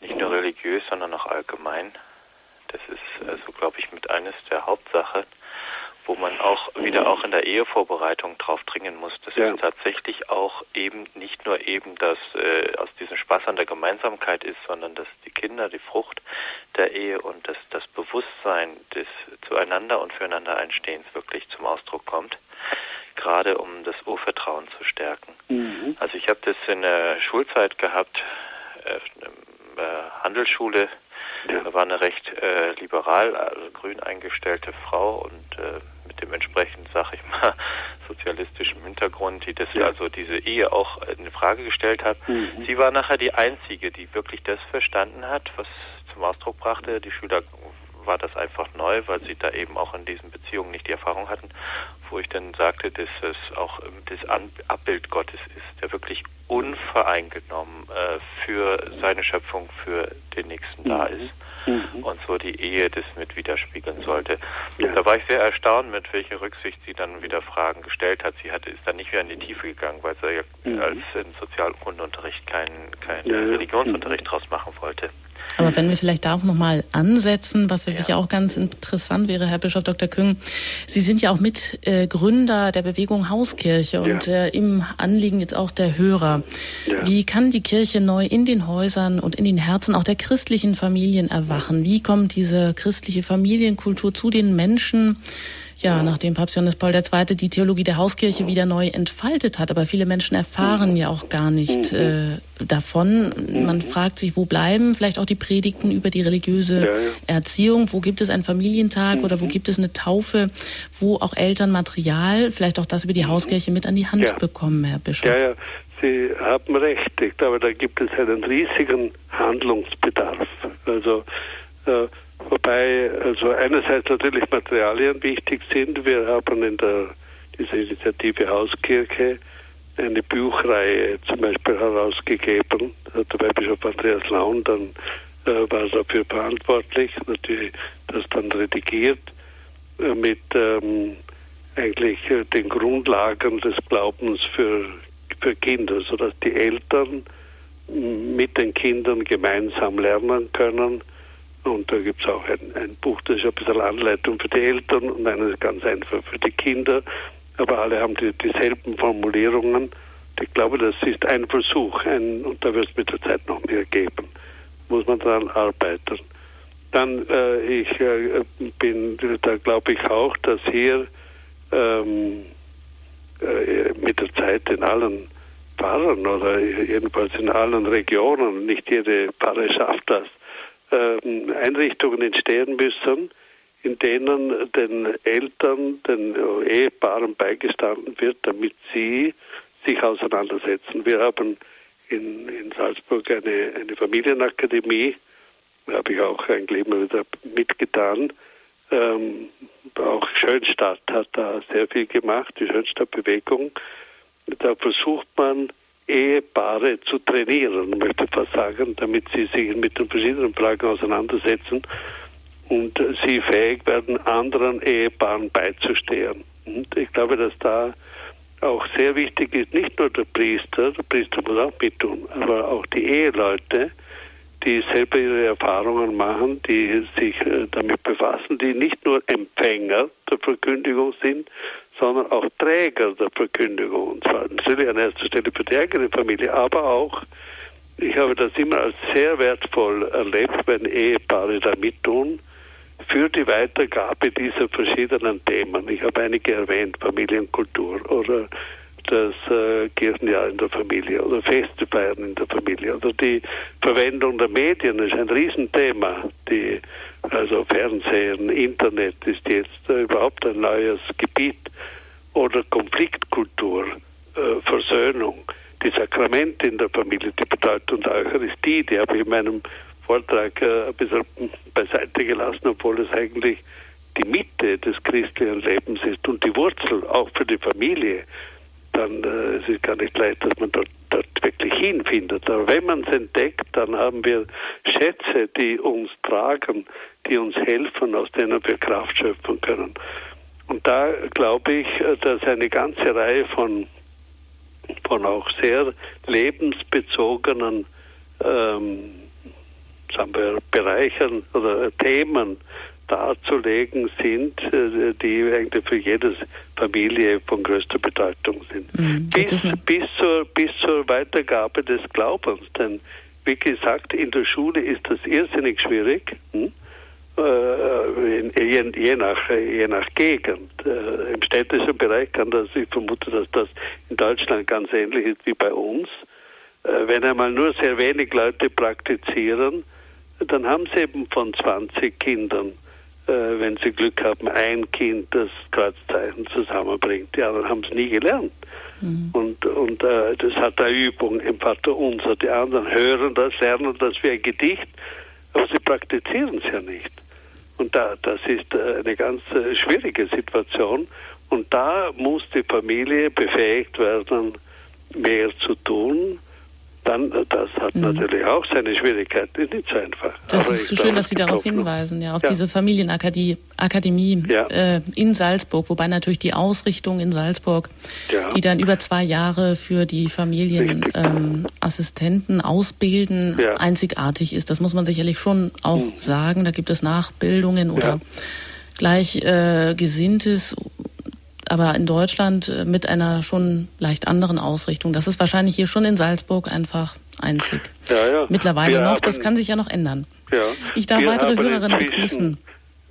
Nicht nur religiös, sondern auch allgemein. Das ist also, glaube ich, mit eines der Hauptsachen wo man auch wieder auch in der Ehevorbereitung drauf dringen muss. Das ja. ist tatsächlich auch eben nicht nur eben, dass äh, aus diesem Spaß an der Gemeinsamkeit ist, sondern dass die Kinder, die Frucht der Ehe und das, das Bewusstsein des zueinander und füreinander Einstehens wirklich zum Ausdruck kommt, gerade um das Urvertrauen zu stärken. Mhm. Also ich habe das in der Schulzeit gehabt, äh, äh, Handelsschule, ja. Da war eine recht äh, liberal, also grün eingestellte Frau und äh, mit mit dem entsprechend, sag ich mal, sozialistischen Hintergrund, die das ja. also diese Ehe auch in Frage gestellt hat. Mhm. Sie war nachher die einzige, die wirklich das verstanden hat, was zum Ausdruck brachte. Die Schüler war das einfach neu, weil sie da eben auch in diesen Beziehungen nicht die Erfahrung hatten, wo ich dann sagte, dass es auch das Abbild Gottes ist, der wirklich unvoreingenommen äh, für seine Schöpfung, für den Nächsten mhm. da ist. Mhm. Und so die Ehe das mit widerspiegeln sollte. Ja. Da war ich sehr erstaunt, mit welcher Rücksicht sie dann wieder Fragen gestellt hat. Sie hatte, ist dann nicht wieder in die Tiefe gegangen, weil sie ja mhm. als in Sozialkundeunterricht keinen kein ja, Religionsunterricht ja. draus machen wollte. Aber wenn wir vielleicht da auch nochmal ansetzen, was ja sicher auch ganz interessant wäre, Herr Bischof Dr. Küng, Sie sind ja auch Mitgründer äh, der Bewegung Hauskirche und ja. äh, im Anliegen jetzt auch der Hörer. Ja. Wie kann die Kirche neu in den Häusern und in den Herzen auch der christlichen Familien erwachen? Wie kommt diese christliche Familienkultur zu den Menschen? Ja, nachdem Papst Johannes Paul II. die Theologie der Hauskirche wieder neu entfaltet hat. Aber viele Menschen erfahren ja auch gar nicht äh, davon. Man fragt sich, wo bleiben vielleicht auch die Predigten über die religiöse ja, ja. Erziehung? Wo gibt es einen Familientag oder wo mhm. gibt es eine Taufe, wo auch Eltern Material, vielleicht auch das über die mhm. Hauskirche mit an die Hand ja. bekommen, Herr Bischof? Ja, ja. Sie haben recht, ich glaube, da gibt es einen riesigen Handlungsbedarf. Also äh, Wobei also einerseits natürlich Materialien wichtig sind. Wir haben in der dieser Initiative Hauskirche eine Buchreihe zum Beispiel herausgegeben. Der Bischof Andreas Laun dann äh, war dafür verantwortlich, natürlich das dann redigiert äh, mit ähm, eigentlich äh, den Grundlagen des Glaubens für, für Kinder, sodass die Eltern mit den Kindern gemeinsam lernen können und da gibt es auch ein, ein, Buch, das ist ein bisschen Anleitung für die Eltern und eines ganz einfach für die Kinder. Aber alle haben die, dieselben Formulierungen. Ich glaube, das ist ein Versuch ein, und da wird es mit der Zeit noch mehr geben. Muss man daran arbeiten. Dann, äh, ich äh, bin, da glaube ich auch, dass hier ähm, äh, mit der Zeit in allen Pfarrern oder jedenfalls in allen Regionen, nicht jede Pfarre schafft das, ähm, Einrichtungen entstehen müssen, in denen den Eltern, den Ehepaaren beigestanden wird, damit sie sich auseinandersetzen. Wir haben in, in Salzburg eine, eine Familienakademie, da habe ich auch eigentlich immer wieder mitgetan. Ähm, auch Schönstadt hat da sehr viel gemacht, die Schönstadtbewegung. Da versucht man Ehepaare zu trainieren, möchte ich fast sagen, damit sie sich mit den verschiedenen Fragen auseinandersetzen und sie fähig werden, anderen Ehepaaren beizustehen. Und ich glaube, dass da auch sehr wichtig ist, nicht nur der Priester, der Priester muss auch mittun, aber auch die Eheleute, die selber ihre Erfahrungen machen, die sich äh, damit befassen, die nicht nur Empfänger der Verkündigung sind, sondern auch Träger der Verkündigung. Und zwar natürlich an erster Stelle für die eigene Familie, aber auch, ich habe das immer als sehr wertvoll erlebt, wenn Ehepaare da mittun, für die Weitergabe dieser verschiedenen Themen. Ich habe einige erwähnt, Familienkultur oder das äh, Kirchenjahr in der Familie oder Feste feiern in der Familie oder die Verwendung der Medien ist ein Riesenthema. Die, also Fernsehen, Internet ist jetzt äh, überhaupt ein neues Gebiet oder Konfliktkultur, äh, Versöhnung, die Sakramente in der Familie, die Bedeutung der Eucharistie, die habe ich in meinem Vortrag äh, ein bisschen beiseite gelassen, obwohl es eigentlich die Mitte des christlichen Lebens ist und die Wurzel auch für die Familie. Dann äh, es ist gar nicht leicht, dass man dort, dort wirklich hinfindet. Aber wenn man es entdeckt, dann haben wir Schätze, die uns tragen, die uns helfen, aus denen wir Kraft schöpfen können. Und da glaube ich, dass eine ganze Reihe von, von auch sehr lebensbezogenen ähm, sagen wir, Bereichen oder Themen darzulegen sind, äh, die eigentlich für jede Familie von größter Bedeutung sind. Mhm, bis, bis, zur, bis zur Weitergabe des Glaubens. Denn wie gesagt, in der Schule ist das irrsinnig schwierig. Hm? Äh, je, je, nach, je nach Gegend. Äh, Im städtischen Bereich kann das, ich vermute, dass das in Deutschland ganz ähnlich ist wie bei uns. Wenn einmal nur sehr wenig Leute praktizieren, dann haben sie eben von 20 Kindern äh, wenn sie Glück haben, ein Kind das Kreuzzeichen zusammenbringt. Die anderen haben es nie gelernt. Mhm. Und, und äh, das hat eine Übung im Vater Unser. Die anderen hören das, lernen das wie ein Gedicht, aber sie praktizieren es ja nicht. Und da, das ist äh, eine ganz äh, schwierige Situation. Und da muss die Familie befähigt werden, mehr zu tun dann das hat mhm. natürlich auch seine Schwierigkeiten, ist nicht so einfach. Das Aber ist so schön, dass Sie darauf hinweisen, ja, auf ja. diese Familienakademie Akademie, ja. äh, in Salzburg, wobei natürlich die Ausrichtung in Salzburg, ja. die dann über zwei Jahre für die Familienassistenten ähm, ausbilden, einzigartig ist. Das muss man sicherlich schon auch mhm. sagen. Da gibt es Nachbildungen oder Gleichgesinntes äh, aber in Deutschland äh, mit einer schon leicht anderen Ausrichtung. Das ist wahrscheinlich hier schon in Salzburg einfach einzig. Ja, ja. Mittlerweile wir noch, haben, das kann sich ja noch ändern. Ja. Ich darf weitere Hörerinnen begrüßen.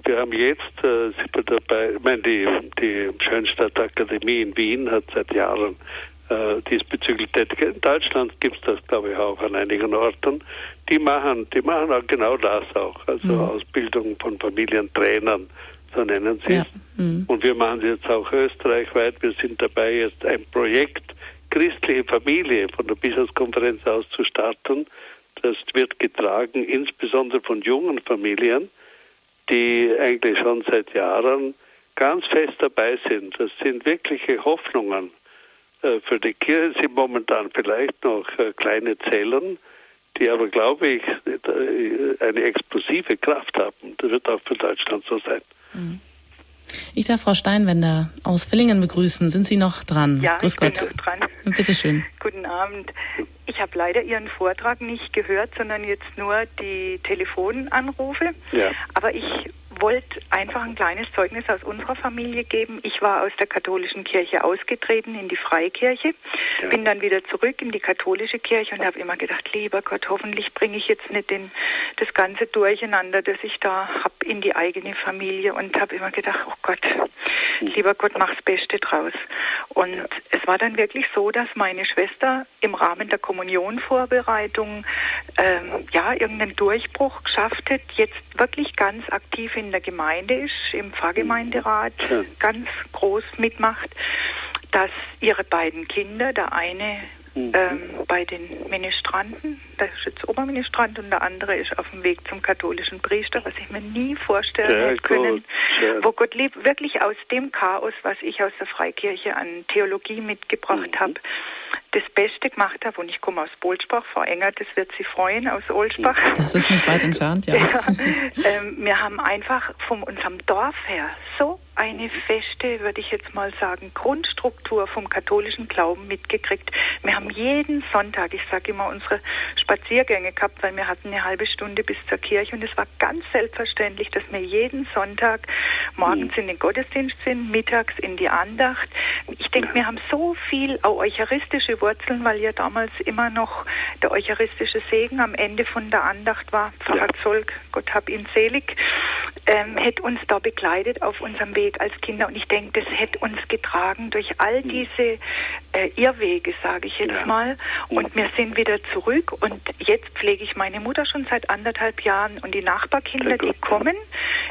Wir haben jetzt, äh, sind wir dabei, ich meine, die, die Schönstadt Akademie in Wien hat seit Jahren äh, diesbezüglich tätig. In Deutschland gibt es das, glaube ich, auch an einigen Orten. Die machen, die machen auch genau das auch, also mhm. Ausbildung von Familientrainern so nennen sie es. Ja. Mhm. Und wir machen es jetzt auch österreichweit. Wir sind dabei, jetzt ein Projekt christliche Familie von der Bischofskonferenz aus zu starten. Das wird getragen insbesondere von jungen Familien, die eigentlich schon seit Jahren ganz fest dabei sind. Das sind wirkliche Hoffnungen. Äh, für die Kirche sind momentan vielleicht noch äh, kleine Zellen, die aber, glaube ich, äh, eine explosive Kraft haben. Das wird auch für Deutschland so sein. Ich darf Frau Steinwender aus Villingen begrüßen. Sind Sie noch dran? Ja, Grüß ich Gott. bin noch dran. Bitte schön. Guten Abend. Ich habe leider Ihren Vortrag nicht gehört, sondern jetzt nur die Telefonanrufe. Ja. Aber ich wollte einfach ein kleines Zeugnis aus unserer Familie geben. Ich war aus der katholischen Kirche ausgetreten in die Freikirche, ja. bin dann wieder zurück in die katholische Kirche und habe immer gedacht, lieber Gott, hoffentlich bringe ich jetzt nicht den, das ganze Durcheinander, das ich da habe, in die eigene Familie und habe immer gedacht, oh Gott, lieber Gott, mach's Beste draus. Und es war dann wirklich so, dass meine Schwester im Rahmen der Kommunionvorbereitung ähm, ja irgendeinen Durchbruch geschafft hat, jetzt wirklich ganz aktiv in der Gemeinde ist, im Pfarrgemeinderat ja. ganz groß mitmacht, dass ihre beiden Kinder, der eine mhm. ähm, bei den Ministranten, der ist jetzt Oberministrant und der andere ist auf dem Weg zum katholischen Priester, was ich mir nie vorstellen hätte können, wo Gott lieb, wirklich aus dem Chaos, was ich aus der Freikirche an Theologie mitgebracht mhm. habe, das Beste gemacht habe. Und ich komme aus Bolsbach, Frau Engert, das wird Sie freuen, aus Olsbach. Das ist nicht weit entfernt, ja. ja ähm, wir haben einfach von unserem Dorf her so eine feste, würde ich jetzt mal sagen, Grundstruktur vom katholischen Glauben mitgekriegt. Wir haben jeden Sonntag, ich sage immer, unsere Spaziergänge gehabt, weil wir hatten eine halbe Stunde bis zur Kirche und es war ganz selbstverständlich, dass wir jeden Sonntag morgens in den Gottesdienst sind, mittags in die Andacht. Ich denke, wir haben so viel auch eucharistische Wurzeln, weil ja damals immer noch der eucharistische Segen am Ende von der Andacht war. Pfarrer ja. Zolk, Gott hab ihn selig, ähm, hätte uns da begleitet auf unserem Weg als Kinder. Und ich denke, das hätte uns getragen durch all hm. diese äh, Irrwege, sage ich jetzt ja. mal. Und wir sind wieder zurück. Und jetzt pflege ich meine Mutter schon seit anderthalb Jahren. Und die Nachbarkinder, die kommen,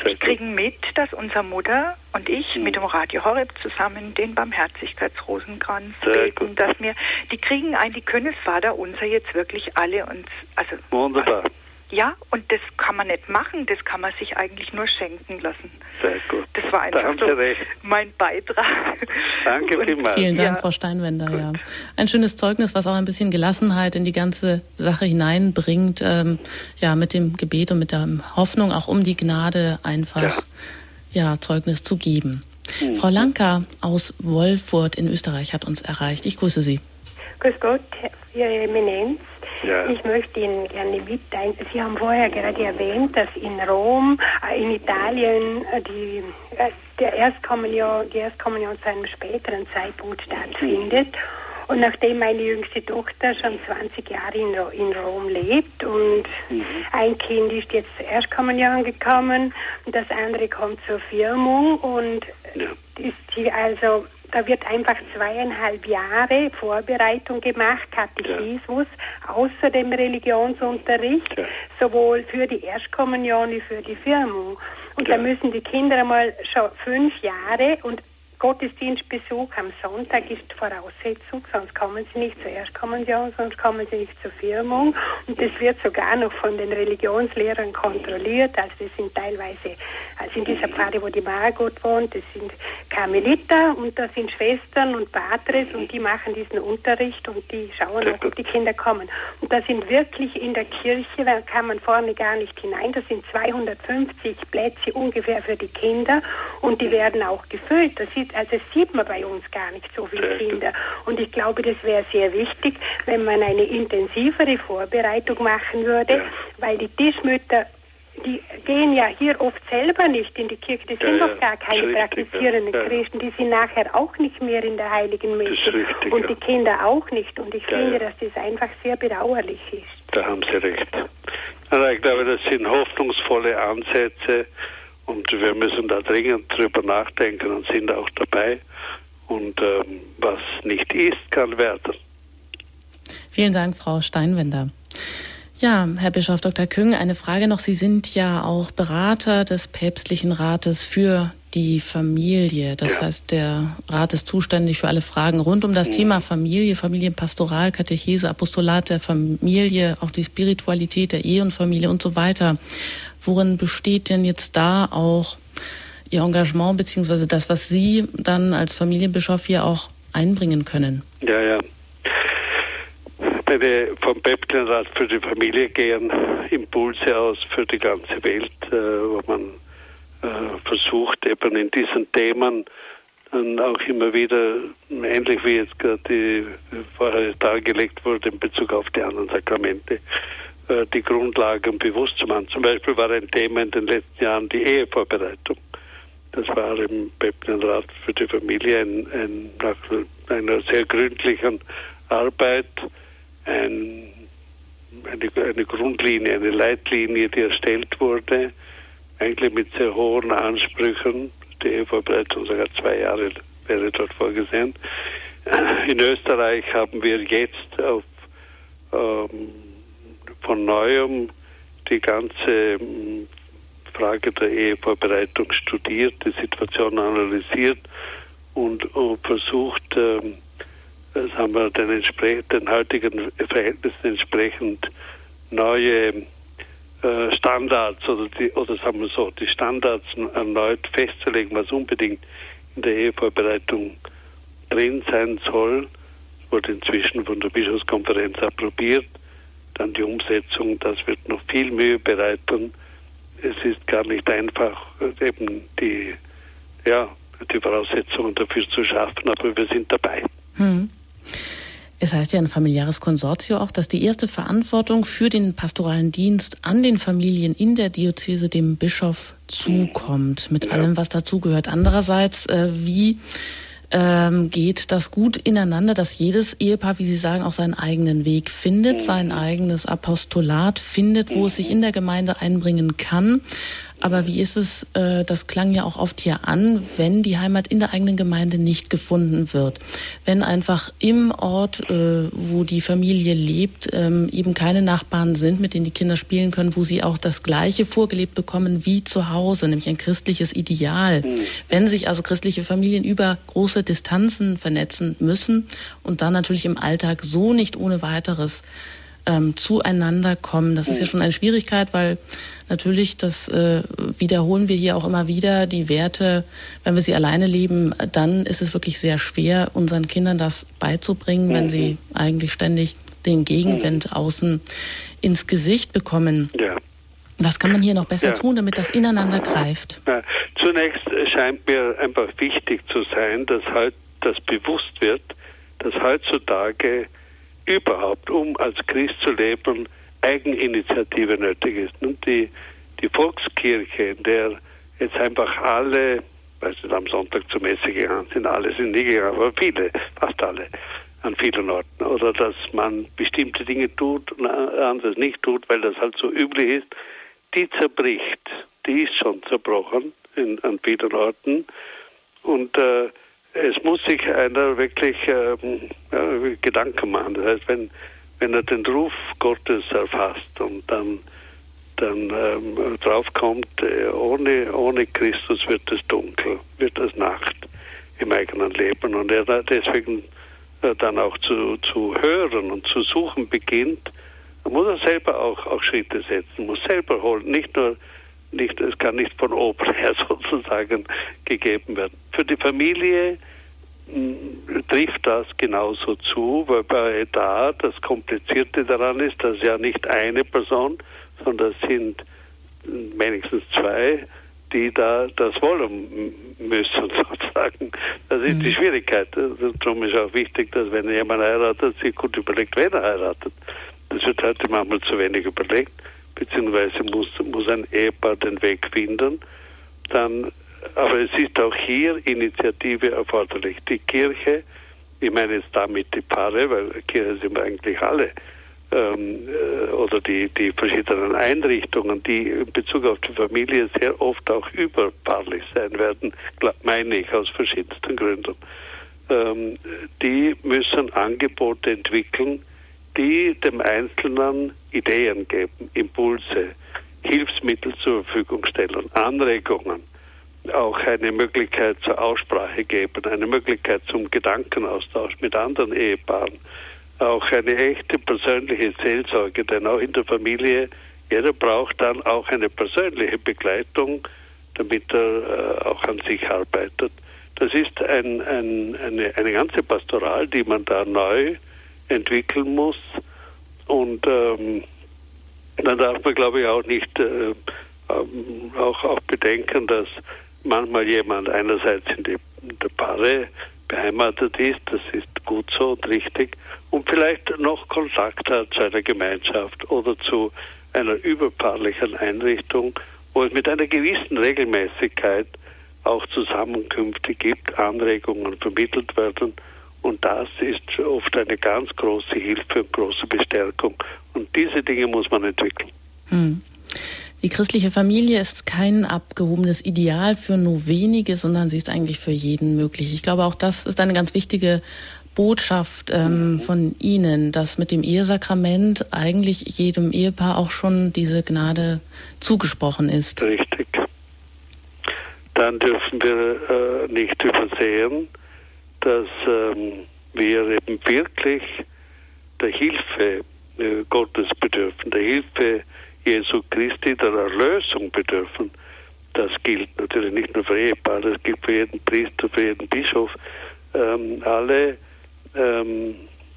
die kriegen mit, dass unsere Mutter und ich mhm. mit dem Radio Horeb zusammen den Barmherzigkeitsrosenkranz beten, dass wir, die kriegen ein, die können das Vater unser jetzt wirklich alle uns, also. Wunderbar. Ja, und das kann man nicht machen, das kann man sich eigentlich nur schenken lassen. Sehr gut. Das war einfach so mein Beitrag. Danke vielmals. Vielen Dank, ja. Frau Steinwender. Ja. Ein schönes Zeugnis, was auch ein bisschen Gelassenheit in die ganze Sache hineinbringt. Ähm, ja, mit dem Gebet und mit der Hoffnung auch um die Gnade einfach ja, ja Zeugnis zu geben. Mhm. Frau Lanka aus Wolfurt in Österreich hat uns erreicht. Ich grüße Sie. Grüß Gott, Ihre Eminenz. Ja. Ich möchte Ihnen gerne mitteilen, Sie haben vorher gerade erwähnt, dass in Rom, äh, in Italien äh, die, äh, der Erstkommunion, die Erstkommunion zu einem späteren Zeitpunkt stattfindet. Und nachdem meine jüngste Tochter schon 20 Jahre in, in Rom lebt und mhm. ein Kind ist jetzt zur Erstkommunion gekommen und das andere kommt zur Firmung und ja. ist sie also da wird einfach zweieinhalb Jahre Vorbereitung gemacht, Katechismus, ja. außer dem Religionsunterricht, ja. sowohl für die Erstkommunion wie für die Firmung. Und ja. da müssen die Kinder einmal schon fünf Jahre und Gottesdienstbesuch am Sonntag ist Voraussetzung, sonst kommen sie nicht zur Erstkommunion, sonst kommen sie nicht zur Firmung. Und das wird sogar noch von den Religionslehrern kontrolliert. Also das sind teilweise, also in dieser Pfarre, wo die Margot wohnt, das sind Karmeliter und da sind Schwestern und Patres und die machen diesen Unterricht und die schauen ob die Kinder kommen. Und da sind wirklich in der Kirche, da kann man vorne gar nicht hinein, da sind 250 Plätze ungefähr für die Kinder und die werden auch gefüllt. Das sieht, also sieht man bei uns gar nicht so viele Kinder. Und ich glaube, das wäre sehr wichtig, wenn man eine intensivere Vorbereitung machen würde, ja. weil die Tischmütter die gehen ja hier oft selber nicht in die Kirche. Das ja, sind doch gar keine richtig, praktizierenden ja. Christen. Die sind nachher auch nicht mehr in der Heiligen Messe. Richtig, und die Kinder auch nicht. Und ich finde, dass das einfach sehr bedauerlich ist. Da haben Sie recht. Also ich glaube, das sind hoffnungsvolle Ansätze und wir müssen da dringend drüber nachdenken und sind auch dabei. Und ähm, was nicht ist, kann werden. Vielen Dank, Frau Steinwender. Ja, Herr Bischof Dr. Küng, eine Frage noch. Sie sind ja auch Berater des päpstlichen Rates für die Familie. Das ja. heißt, der Rat ist zuständig für alle Fragen rund um das mhm. Thema Familie, Familienpastoral, Katechese, Apostolat der Familie, auch die Spiritualität der Ehe und Familie und so weiter. Worin besteht denn jetzt da auch Ihr Engagement beziehungsweise das, was Sie dann als Familienbischof hier auch einbringen können? Ja, ja. Wir vom Päpstlenrat für die Familie gehen, Impulse aus für die ganze Welt, äh, wo man äh, versucht, eben in diesen Themen dann auch immer wieder, ähnlich wie jetzt gerade die vorher dargelegt wurde in Bezug auf die anderen Sakramente, äh, die Grundlagen bewusst zu machen. Zum Beispiel war ein Thema in den letzten Jahren die Ehevorbereitung. Das war im Päpstlenrat für die Familie ein, ein, nach einer sehr gründlichen Arbeit ein, eine, eine Grundlinie, eine Leitlinie, die erstellt wurde, eigentlich mit sehr hohen Ansprüchen. Die Ehevorbereitung sogar zwei Jahre wäre dort vorgesehen. In Österreich haben wir jetzt auf ähm, von neuem die ganze hm, Frage der Ehevorbereitung studiert, die Situation analysiert und, und versucht, ähm, haben wir den, den heutigen Verhältnissen entsprechend neue äh, Standards oder, die, oder sagen wir so, die Standards erneut festzulegen, was unbedingt in der Ehevorbereitung drin sein soll. Das wurde inzwischen von der Bischofskonferenz approbiert dann die Umsetzung, das wird noch viel Mühe bereiten. Es ist gar nicht einfach, eben die, ja, die Voraussetzungen dafür zu schaffen, aber wir sind dabei. Hm. Es heißt ja ein familiäres Konsortio auch, dass die erste Verantwortung für den pastoralen Dienst an den Familien in der Diözese dem Bischof zukommt, mit ja. allem, was dazugehört. Andererseits, äh, wie ähm, geht das gut ineinander, dass jedes Ehepaar, wie Sie sagen, auch seinen eigenen Weg findet, sein eigenes Apostolat findet, wo es sich in der Gemeinde einbringen kann aber wie ist es, äh, das klang ja auch oft hier an, wenn die Heimat in der eigenen Gemeinde nicht gefunden wird? Wenn einfach im Ort, äh, wo die Familie lebt, ähm, eben keine Nachbarn sind, mit denen die Kinder spielen können, wo sie auch das Gleiche vorgelebt bekommen wie zu Hause, nämlich ein christliches Ideal. Mhm. Wenn sich also christliche Familien über große Distanzen vernetzen müssen und dann natürlich im Alltag so nicht ohne weiteres ähm, zueinander kommen. Das ist ja mhm. schon eine Schwierigkeit, weil natürlich, das äh, wiederholen wir hier auch immer wieder, die Werte, wenn wir sie alleine leben, dann ist es wirklich sehr schwer, unseren Kindern das beizubringen, wenn sie mhm. eigentlich ständig den Gegenwind mhm. außen ins Gesicht bekommen. Ja. Was kann man hier noch besser ja. tun, damit das ineinander greift? Ja. Zunächst scheint mir einfach wichtig zu sein, dass halt das bewusst wird, dass heutzutage überhaupt, um als Christ zu leben, Eigeninitiative nötig ist. Und die, die Volkskirche, in der jetzt einfach alle, weil sie am Sonntag zur Messe gegangen sind, alle sind nie gegangen, aber viele, fast alle, an vielen Orten. Oder dass man bestimmte Dinge tut und anderes nicht tut, weil das halt so üblich ist, die zerbricht. Die ist schon zerbrochen in, an vielen Orten. Und äh, es muss sich einer wirklich ähm, äh, Gedanken machen. Das heißt, wenn, wenn er den Ruf Gottes erfasst und dann dann ähm, draufkommt, äh, ohne, ohne Christus wird es dunkel, wird es Nacht im eigenen Leben. Und er deswegen äh, dann auch zu, zu hören und zu suchen beginnt, muss er selber auch, auch Schritte setzen, muss selber holen, nicht nur nicht, es kann nicht von oben her sozusagen gegeben werden. Für die Familie trifft das genauso zu, weil bei da das Komplizierte daran ist, dass ja nicht eine Person, sondern es sind wenigstens zwei, die da das wollen müssen sozusagen. Das ist mhm. die Schwierigkeit. Darum ist auch wichtig, dass wenn jemand heiratet, sich gut überlegt, wen er heiratet. Das wird heute manchmal zu wenig überlegt, beziehungsweise muss, muss ein Ehepaar den Weg finden. Dann aber es ist auch hier Initiative erforderlich. Die Kirche, ich meine jetzt damit die Paare, weil Kirche sind wir eigentlich alle, ähm, äh, oder die, die verschiedenen Einrichtungen, die in Bezug auf die Familie sehr oft auch überpaarlich sein werden, meine ich aus verschiedensten Gründen. Ähm, die müssen Angebote entwickeln, die dem Einzelnen Ideen geben, Impulse, Hilfsmittel zur Verfügung stellen, Anregungen auch eine Möglichkeit zur Aussprache geben, eine Möglichkeit zum Gedankenaustausch mit anderen Ehepaaren, auch eine echte persönliche Seelsorge, denn auch in der Familie, jeder braucht dann auch eine persönliche Begleitung, damit er äh, auch an sich arbeitet. Das ist ein, ein, eine, eine ganze Pastoral, die man da neu entwickeln muss und ähm, dann darf man, glaube ich, auch nicht äh, ähm, auch, auch bedenken, dass manchmal jemand einerseits in, die, in der Paare beheimatet ist, das ist gut so und richtig, und vielleicht noch Kontakt hat zu einer Gemeinschaft oder zu einer überpaarlichen Einrichtung, wo es mit einer gewissen Regelmäßigkeit auch Zusammenkünfte gibt, Anregungen vermittelt werden. Und das ist oft eine ganz große Hilfe und große Bestärkung. Und diese Dinge muss man entwickeln. Hm. Die christliche Familie ist kein abgehobenes Ideal für nur wenige, sondern sie ist eigentlich für jeden möglich. Ich glaube, auch das ist eine ganz wichtige Botschaft ähm, von Ihnen, dass mit dem Ehesakrament eigentlich jedem Ehepaar auch schon diese Gnade zugesprochen ist. Richtig. Dann dürfen wir äh, nicht übersehen, dass ähm, wir eben wirklich der Hilfe äh, Gottes bedürfen, der Hilfe Jesu Christi der Erlösung bedürfen. Das gilt natürlich nicht nur für Ehepaare, das gilt für jeden Priester, für jeden Bischof. Ähm, alle ähm,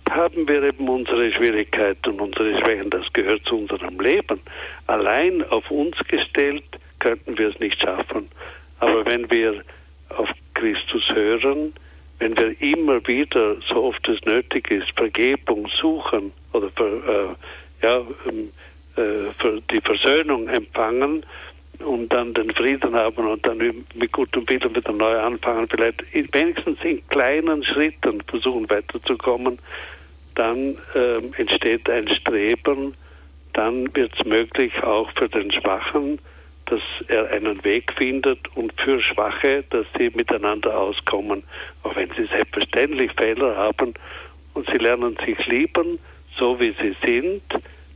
haben wir eben unsere Schwierigkeiten und unsere Schwächen. Das gehört zu unserem Leben. Allein auf uns gestellt könnten wir es nicht schaffen. Aber wenn wir auf Christus hören, wenn wir immer wieder, so oft es nötig ist, Vergebung suchen oder äh, ja, ähm, äh, für die Versöhnung empfangen und dann den Frieden haben und dann mit gutem Willen wieder neu anfangen, vielleicht wenigstens in kleinen Schritten versuchen weiterzukommen, dann äh, entsteht ein Streben, dann wird es möglich auch für den Schwachen, dass er einen Weg findet und für Schwache, dass sie miteinander auskommen, auch wenn sie selbstverständlich Fehler haben und sie lernen sich lieben, so wie sie sind,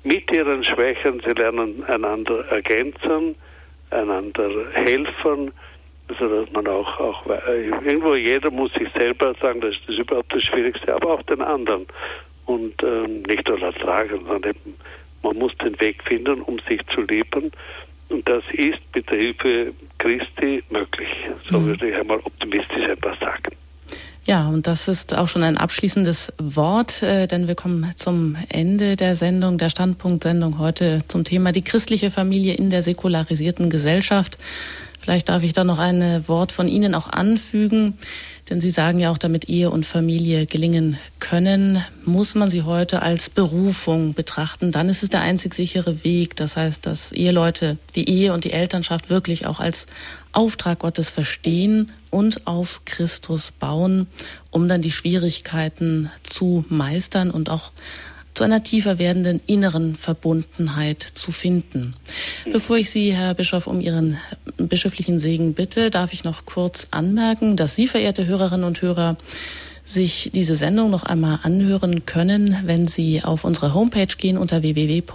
mit ihren Schwächen, sie lernen einander ergänzen, einander helfen, sodass man auch, auch irgendwo jeder muss sich selber sagen, das ist überhaupt das Schwierigste, aber auch den anderen. Und ähm, nicht nur ertragen, sondern eben, man muss den Weg finden, um sich zu lieben. Und das ist mit der Hilfe Christi möglich. So mhm. würde ich einmal optimistisch etwas sagen. Ja, und das ist auch schon ein abschließendes Wort, äh, denn wir kommen zum Ende der Sendung, der Standpunktsendung heute zum Thema die christliche Familie in der säkularisierten Gesellschaft. Vielleicht darf ich da noch ein Wort von Ihnen auch anfügen. Denn Sie sagen ja auch, damit Ehe und Familie gelingen können, muss man sie heute als Berufung betrachten. Dann ist es der einzig sichere Weg. Das heißt, dass Eheleute die Ehe und die Elternschaft wirklich auch als Auftrag Gottes verstehen und auf Christus bauen, um dann die Schwierigkeiten zu meistern und auch zu einer tiefer werdenden inneren Verbundenheit zu finden. Bevor ich Sie, Herr Bischof, um Ihren bischöflichen Segen bitte, darf ich noch kurz anmerken, dass Sie, verehrte Hörerinnen und Hörer, sich diese Sendung noch einmal anhören können, wenn Sie auf unsere Homepage gehen unter www.horeb.org.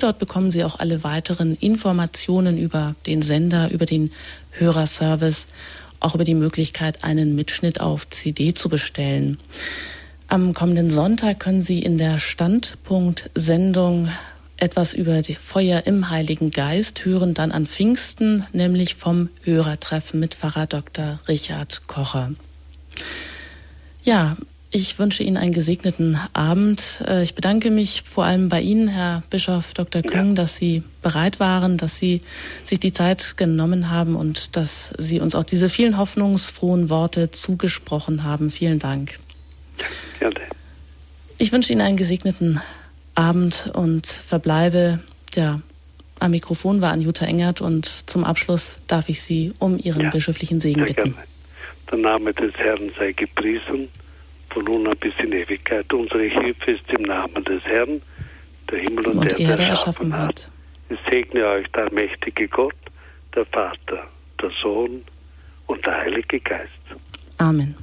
Dort bekommen Sie auch alle weiteren Informationen über den Sender, über den Hörerservice, auch über die Möglichkeit, einen Mitschnitt auf CD zu bestellen. Am kommenden Sonntag können Sie in der Standpunkt-Sendung etwas über die Feuer im Heiligen Geist hören, dann an Pfingsten, nämlich vom Hörertreffen mit Pfarrer Dr. Richard Kocher. Ja, ich wünsche Ihnen einen gesegneten Abend. Äh, ich bedanke mich vor allem bei Ihnen, Herr Bischof Dr. Küng, ja. dass Sie bereit waren, dass Sie sich die Zeit genommen haben und dass Sie uns auch diese vielen hoffnungsfrohen Worte zugesprochen haben. Vielen Dank. Gerne. Ich wünsche Ihnen einen gesegneten Abend. Und verbleibe. Ja, am Mikrofon war Anjuta Engert und zum Abschluss darf ich Sie um Ihren ja, bischöflichen Segen bitten. Gerne. Der Name des Herrn sei gepriesen, von nun an bis in Ewigkeit. Unsere Hilfe ist im Namen des Herrn, der Himmel und, und Erde erschaffen hat. Ich segne euch der mächtige Gott, der Vater, der Sohn und der Heilige Geist. Amen.